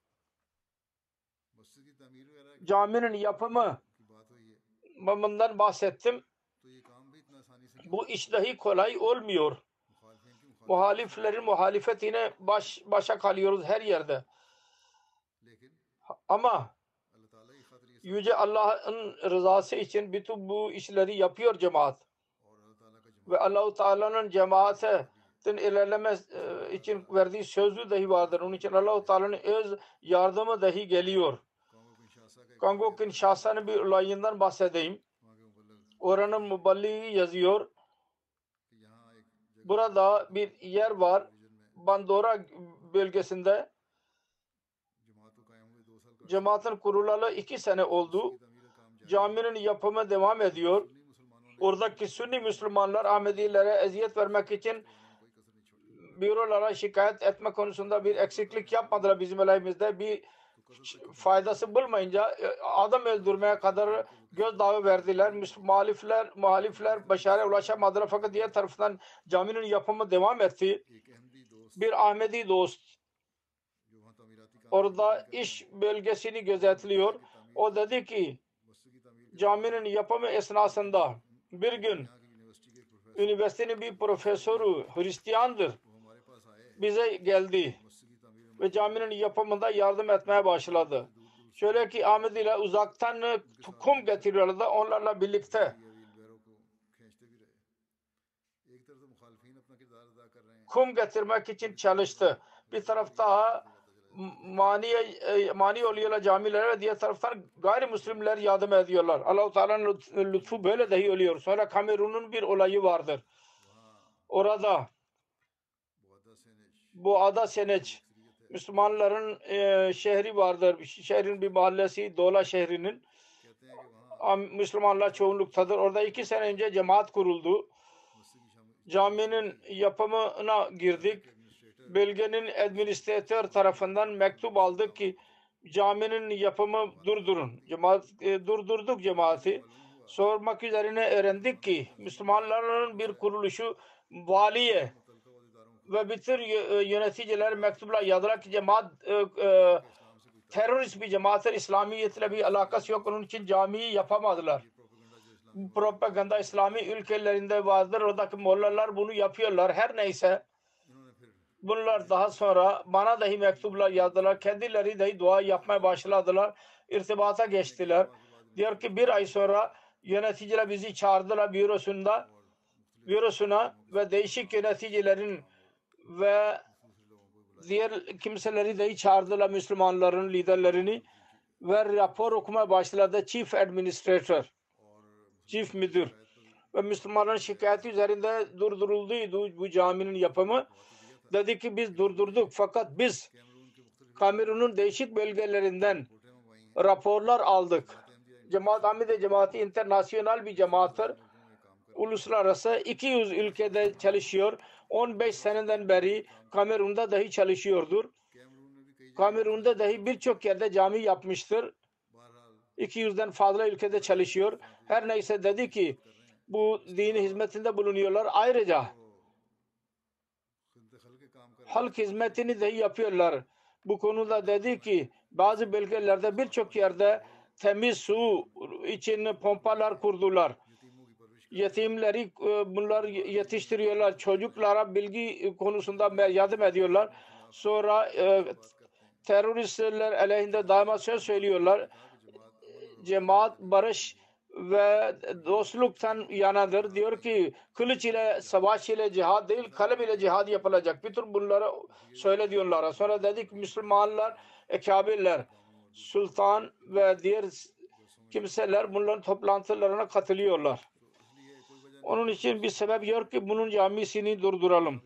Caminin yapımı bundan bahsettim. Bu iş dahi kolay olmuyor. Muhaliflerin muhalefetine baş, başa kalıyoruz her yerde. Ama Yüce Allah'ın rızası için bütün bu işleri yapıyor cemaat. Ve Allahu Teala'nın cemaatin ilerleme için verdiği sözü dahi vardır. Onun için Allahu Teala'nın öz yardımı dahi geliyor. Kongo Kinshasa'nın bir olayından bahsedeyim. Oranın müballiği yazıyor. Burada bir yer var. Bandora bölgesinde cemaatin kurulalı iki sene oldu. Caminin yapımı devam ediyor. Oradaki Sünni Müslümanlar Ahmedilere eziyet vermek için bürolara şikayet etme konusunda bir eksiklik yapmadılar bizim aleyhimizde. Bir faydası bulmayınca e, adam öldürmeye kadar göz gözdağı verdiler. Muhalifler, muhalifler başarıya ulaşamadılar fakat diğer tarafından caminin yapımı devam etti. Bir Ahmedi dost orada iş bölgesini gözetliyor. O dedi ki caminin yapımı esnasında bir gün üniversitenin bir profesörü Hristiyandır bize geldi ve caminin yapımında yardım etmeye başladı. Şöyle ki Ahmet ile uzaktan kum getiriyorlardı onlarla birlikte. Kum getirmek için çalıştı. Bir tarafta e, mani mani oluyorlar camilere ve diğer taraftan gayrimüslimler yardım ediyorlar. Allahu Teala'nın lütfu böyle dahi oluyor. Sonra Kamerun'un bir olayı vardır. Orada bu ada Seneç Müslümanların e, şehri vardır. Şehrin bir mahallesi Dola şehrinin. Müslümanlar çoğunluktadır. Orada iki sene önce cemaat kuruldu. Caminin yapımına girdik bölgenin administratör tarafından mektup aldık ki caminin yapımı durdurun. Cemaat, e, durdurduk cemaati. Sormak üzerine öğrendik ki Müslümanların bir kuruluşu valiye ve bütün e, yöneticiler mektupla yazdılar ki cemaat e, e, terörist bir cemaatler İslamiyetle bir alakası yok. Onun için camiyi yapamadılar. Propaganda İslami ülkelerinde vardır. Oradaki mollalar bunu yapıyorlar. Her neyse bunlar daha sonra bana dahi mektuplar yazdılar. Kendileri dahi dua yapmaya başladılar. İrtibata geçtiler. Diyor ki bir ay sonra yöneticiler bizi çağırdılar bürosunda bürosuna ve değişik yöneticilerin ve diğer kimseleri dahi çağırdılar Müslümanların liderlerini ve rapor okumaya başladı Chief Administrator Chief Müdür ve Müslümanların şikayeti üzerinde durduruldu bu caminin yapımı dedi ki biz durdurduk fakat biz Kamerun'un değişik bölgelerinden raporlar aldık. Cemaat Hamide Cemaati internasyonel bir cemaattır. Uluslararası 200 ülkede çalışıyor. 15 seneden beri Kamerun'da dahi çalışıyordur. Kamerun'da dahi birçok yerde cami yapmıştır. 200'den fazla ülkede çalışıyor. Her neyse dedi ki bu dini hizmetinde bulunuyorlar. Ayrıca halk hizmetini de yapıyorlar. Bu konuda dedi ki bazı bölgelerde birçok yerde temiz su için pompalar kurdular. Yetimleri e, bunlar yetiştiriyorlar. Çocuklara bilgi konusunda yardım ediyorlar. Sonra e, teröristler aleyhinde daima söz söylüyorlar. E, cemaat barış ve dostluktan yanadır. Diyor ki kılıç ile savaş ile cihad değil kalem ile cihad yapılacak. Bütün bunları söyle diyorlar. Sonra dedik Müslümanlar, ekabirler, sultan ve diğer kimseler bunların toplantılarına katılıyorlar. Onun için bir sebep yok ki bunun camisini durduralım.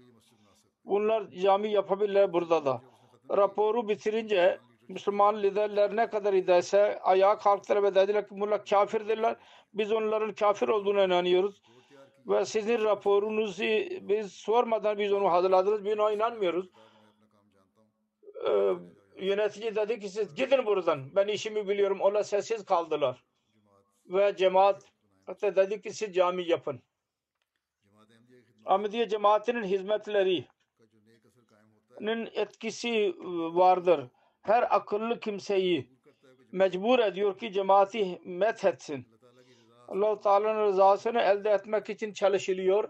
Bunlar cami yapabilirler burada da. Raporu bitirince Müslüman liderler ne kadar idayse ayağa kalktılar ve dediler ki bunlar kafirdirler. Biz onların kafir olduğuna inanıyoruz. Ve sizin raporunuzu biz sormadan biz onu hazırladınız. Biz ona inanmıyoruz. Ee, yönetici dedi ki siz gidin buradan. Ben işimi biliyorum. Onlar sessiz kaldılar. Ve cemaat hatta dedi ki siz cami yapın. Ahmediye cemaatinin hizmetlerinin etkisi vardır her akıllı kimseyi mecbur ediyor ki cemaati methetsin. Allah-u Teala'nın rızasını elde etmek için çalışılıyor.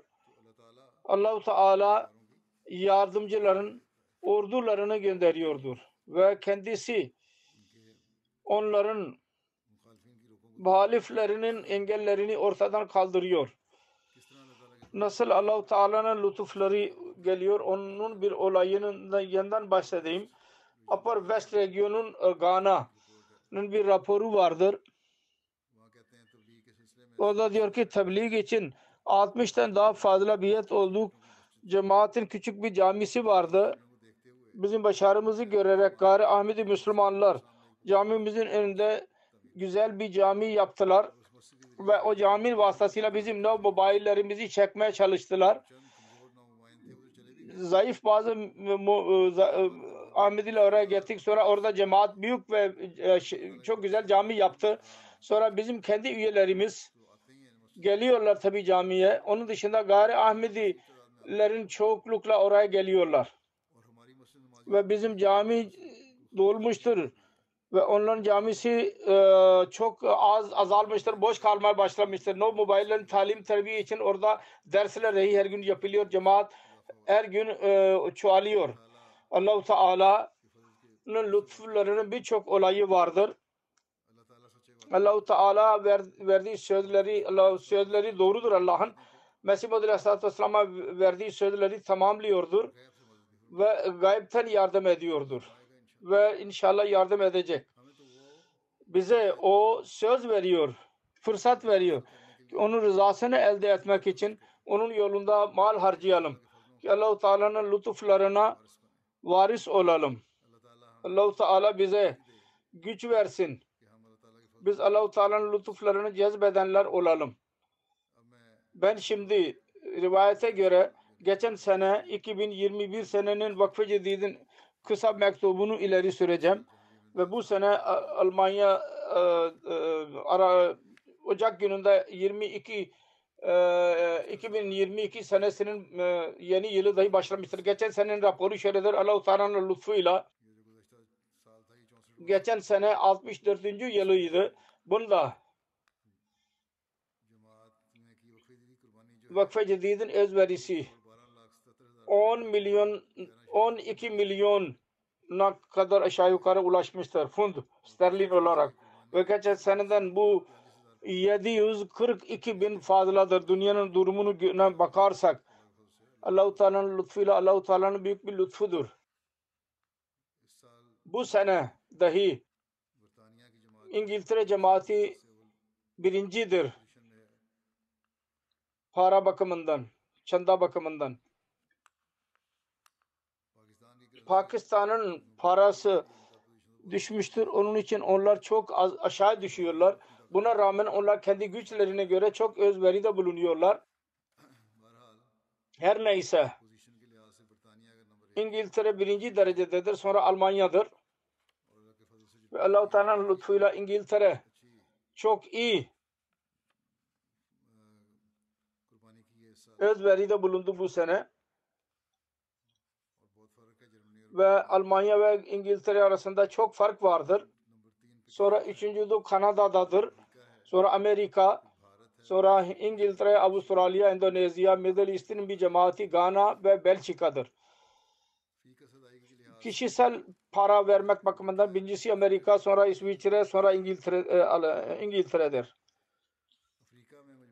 Allah-u Teala yardımcıların ordularını gönderiyordur. Ve kendisi onların muhaliflerinin engellerini ortadan kaldırıyor. Nasıl Allah-u Teala'nın lütufları geliyor onun bir olayının yanından bahsedeyim. Upper West Region'un e, Ghana'nın bir raporu vardır. O da diyor ki tebliğ için 60'tan daha fazla biyet olduk. Cemaatin küçük bir camisi vardı. Bizim başarımızı görerek gari Ahmedi Müslümanlar camimizin önünde güzel bir cami yaptılar ve o caminin vasıtasıyla bizim ne mobillerimizi çekmeye çalıştılar. Zayıf bazı e, e, Ahmet ile oraya gittik. Sonra orada cemaat büyük ve e, şey, çok güzel cami yaptı. Sonra bizim kendi üyelerimiz geliyorlar tabi camiye. Onun dışında gayri Ahmedilerin çoklukla oraya geliyorlar. Ve bizim cami dolmuştur. Ve onların camisi e, çok az azalmıştır, boş kalmaya başlamıştır. No mobile'ın talim terbiye için orada dersler her gün yapılıyor. Cemaat her gün e, çoğalıyor. Allah-u Teala'nın lütfularının birçok olayı vardır. Allah-u Teala ver, verdiği sözleri, Allah sözleri doğrudur Allah'ın. Mesih Madri Aleyhisselatü Vesselam'a verdiği sözleri tamamlıyordur. Ve gayipten yardım ediyordur. Ve inşallah yardım edecek. Bize o söz veriyor, fırsat veriyor. Onun rızasını elde etmek için onun yolunda mal harcayalım. Allahu Teala'nın lütuflarına varis olalım. Allah-u Teala bize güç versin. Biz Allah-u Teala'nın lütuflarını cezbedenler olalım. Ben şimdi rivayete göre geçen sene 2021 senenin Vakfı Cedid'in kısa mektubunu ileri süreceğim. Ve bu sene Almanya ara Ocak gününde 22 ee, e, 2022 senesinin e, yeni yılı dahi başlamıştır. Geçen senenin raporu şöyledir. Allah-u Teala'nın lütfuyla geçen sene 64. yılıydı. Bunda Vakfe Cedid'in özverisi 10 milyon 12 milyon na kadar aşağı yukarı ulaşmıştır. Fund sterlin olarak. Ve geçen seneden bu 742 bin fazladır. Dünyanın durumuna bakarsak Allah-u Teala'nın lütfuyla Allah-u Teala'nın büyük bir lütfudur. Bu sene dahi İngiltere cemaati birincidir. Para bakımından, çanda bakımından. Pakistan'ın parası düşmüştür. Onun için onlar çok az aşağı düşüyorlar. Buna rağmen onlar kendi güçlerine göre çok özveride bulunuyorlar. Her neyse İngiltere birinci derecededir. Sonra Almanya'dır. Ve Allah-u Teala'nın lütfuyla İngiltere çok iyi özveride bulundu bu sene. Ve Almanya ve İngiltere arasında çok fark vardır. Sonra üçüncü de Kanada'dadır. Sonra Amerika, sonra İngiltere, Avustralya, Endonezya, Middle East'in bir cemaati Gana ve Belçika'dır. Kişisel para vermek bakımından birincisi Amerika, sonra İsviçre, sonra İngiltere, e, İngiltere'dir.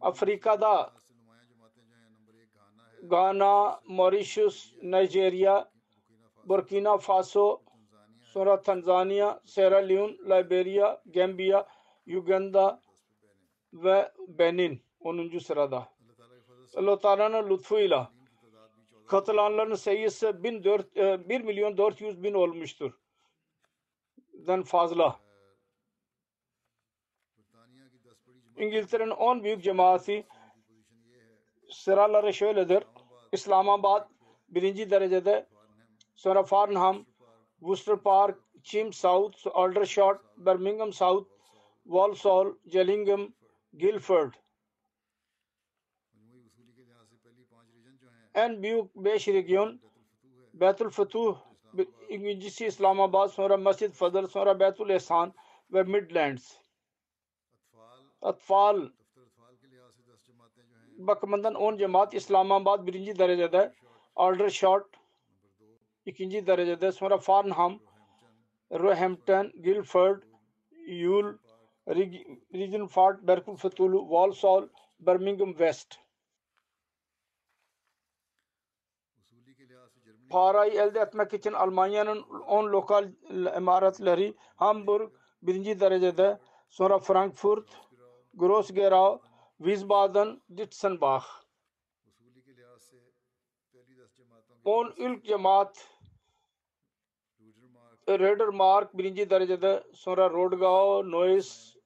Afrika'da Ghana, Mauritius, Nigeria, Burkina Faso, sonra Tanzanya, Sierra Leone, Liberia, Gambia, Uganda, ve Benin 10. sırada. Allah Teala'nın lütfuyla katılanların sayısı 14, 1 e, milyon 400 bin olmuştur. Den fazla. İngiltere'nin 10 büyük cemaati sıraları şöyledir. İslamabad birinci derecede sonra Farnham, Worcester Park, Chim South, Aldershot, Birmingham South, Walsall, Gillingham, گلفرڈ۔ این بیو بے شرکیون بیت الفتوح جسی اسلام آباد سورہ مسجد فضل سورہ بیت الاحسان و مڈ لینڈز اطفال۔ بکمندن اون جماعت اسلام آباد برنجی درجہ دہ آرڈر شارٹ اکنجی درجہ دہ سورہ فارنہم۔ روہیمپٹن گلفرڈ، یول۔ ریجن فارٹ برکل فتولو والسال برمنگم ویسٹ۔ فارائی ایل ایلد اتنا کچن المانیہ اون لوکال امارت لہری ہمبرگ برنجی درجہ دے سورا فرانکفورت گروس گیراو ویز بادن ڈٹسن باخ اون الک جماعت ریڈر مارک برنجی درجہ دے سورا روڈگاؤ نویس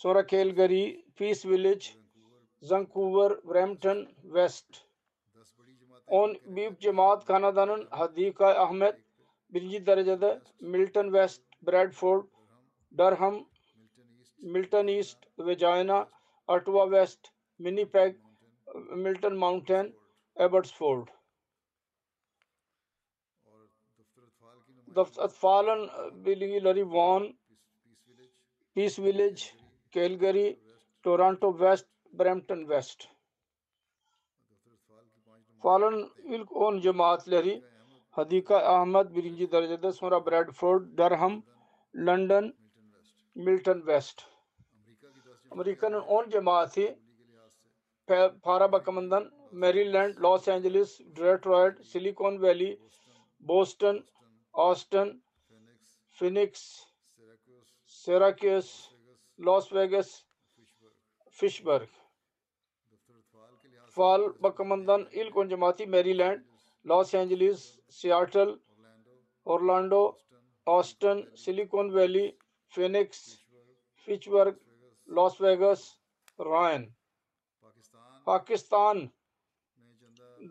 سورہ کیلگری، پیس ویلیج زنکوور برمٹن ویسٹ۔ اون بیپ جماعت خانہ دانن حدیقہ احمد برجی درجہ دے، ملٹن ویسٹ بریڈ فورڈ ڈرہم، ملٹن ایسٹ، ویجائنا، اٹوا ویسٹ منی پیک ملٹن ماؤنٹین ایبرٹس فورڈ دفت اطفالن بلی لری وان، پیس ویلیج کیلگری ٹورانٹو ویسٹ برمپٹن ویسٹ فالن الک اون جماعت لہری حدیقہ احمد برنجی درجہ دس مرا بریڈ فورڈ درہم لنڈن ملٹن ویسٹ. امریکن اون جماعت ہی فارا بکمندن میری لینڈ لاس اینجلس ڈریٹرائڈ سلیکون ویلی بوسٹن آسٹن فینکس سیراکیس لاس ویگس فش برگ فال بکمندن علق جماعتی میری لینڈ لاس اینجلس سیاٹل، اورلانڈو، آسٹن، سلیکون ویلی، فینکس فچ برگ لاس ویگس، رائن۔ پاکستان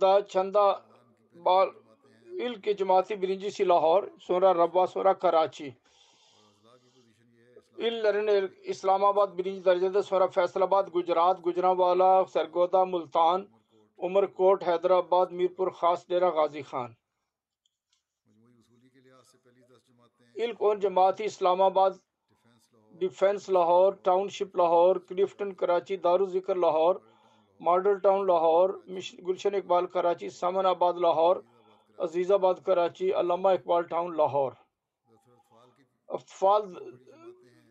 دا چھندا بال علق جماعتی برنجی سی لاہور سورہ ربا سورہ کراچی۔ اسلام آباد بریج درجہ دے سورہ فیصل آباد، گجرات گجرہ والا سرگودہ ملتان عمر کوٹ حیدر آباد میرپور، خاص ڈیرہ، غازی خان۔ علق اور جماعتی اسلام آباد ڈیفینس لاہور ٹاؤن شپ لاہور کلفٹن کراچی دارو ذکر لاہور، ماڈل ٹاؤن لاہور گلشن اقبال، کراچی سامن آباد لاہور، عزیز آباد، کراچی، علامہ اقبال ٹاؤن لاہور۔ اطفال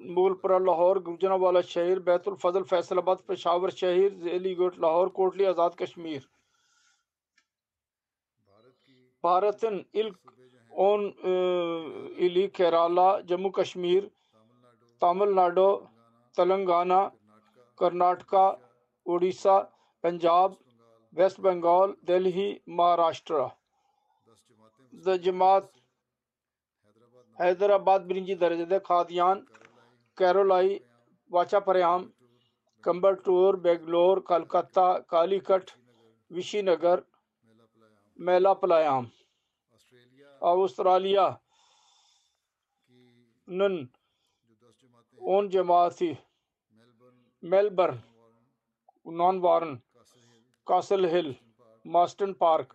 مغل پورہ لاہور گمجنا والا شہر، بیت الفضل، فیصل آباد، پشاور شہر، ذیلی گیٹ لاہور، کوٹلی، آزاد کشمیر۔ بھارتن الک اون الی کیرالا جموں کشمیر، تامل ناڈو، تلنگانہ، کرناٹکا، اڑیسہ، پنجاب، ویسٹ بنگال دلہی مہاراشٹرا۔ جماعت حیدرآباد برنجی درجہ قادیان کیرولائی واچا پریام کمبرٹور بیگلور کلکتہ کالی کٹ وشی نگر میلا پلایام آسٹریلیا، نن، اون جماعتی، میلبرن، نان وارن، کاسل ہل، ماسٹن پارک،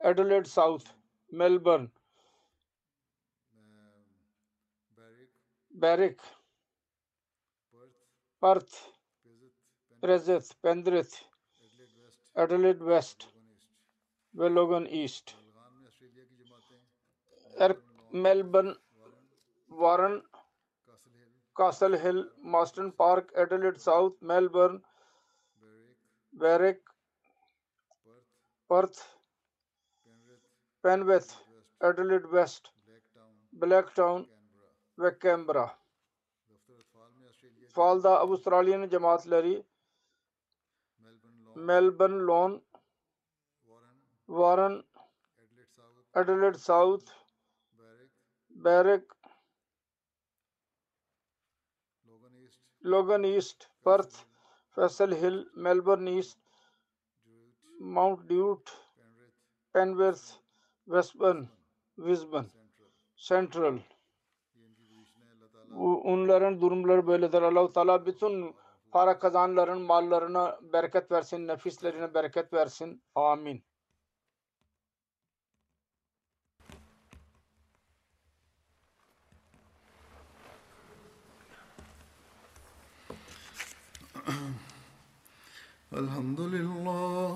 ایڈلیڈ ساؤتھ، میلبرن، بیرک پرتھ پریزت پیندرت ایڈلیڈ ویسٹ ویلوگن ایسٹ۔ میلبن وارن کاسل ہل ماسٹن پارک ایڈلیڈ ساؤتھ میلبرن بیرک پرتھ پینویتھ ایڈلیڈ ویسٹ بلیک ٹاؤن ویکیمبرا فالدہ اب اسٹرالین جماعت لری میلبن لون، وارن ایڈلیٹ ساؤتھ، بیرک، لوگن ایسٹ، پرتھ، فیصل ہل، میلبرن ایسٹ، ماؤنٹ ڈیوٹ پینورتھ ویسبن وزبن، سینٹرل۔ onların durumları böyledir. Allahu Teala bütün para kazanların mallarına bereket versin, nefislerine bereket versin. Amin. الحمد لله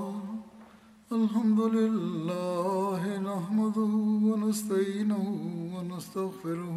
الحمد لله نحمده ونستعينه ونستغفره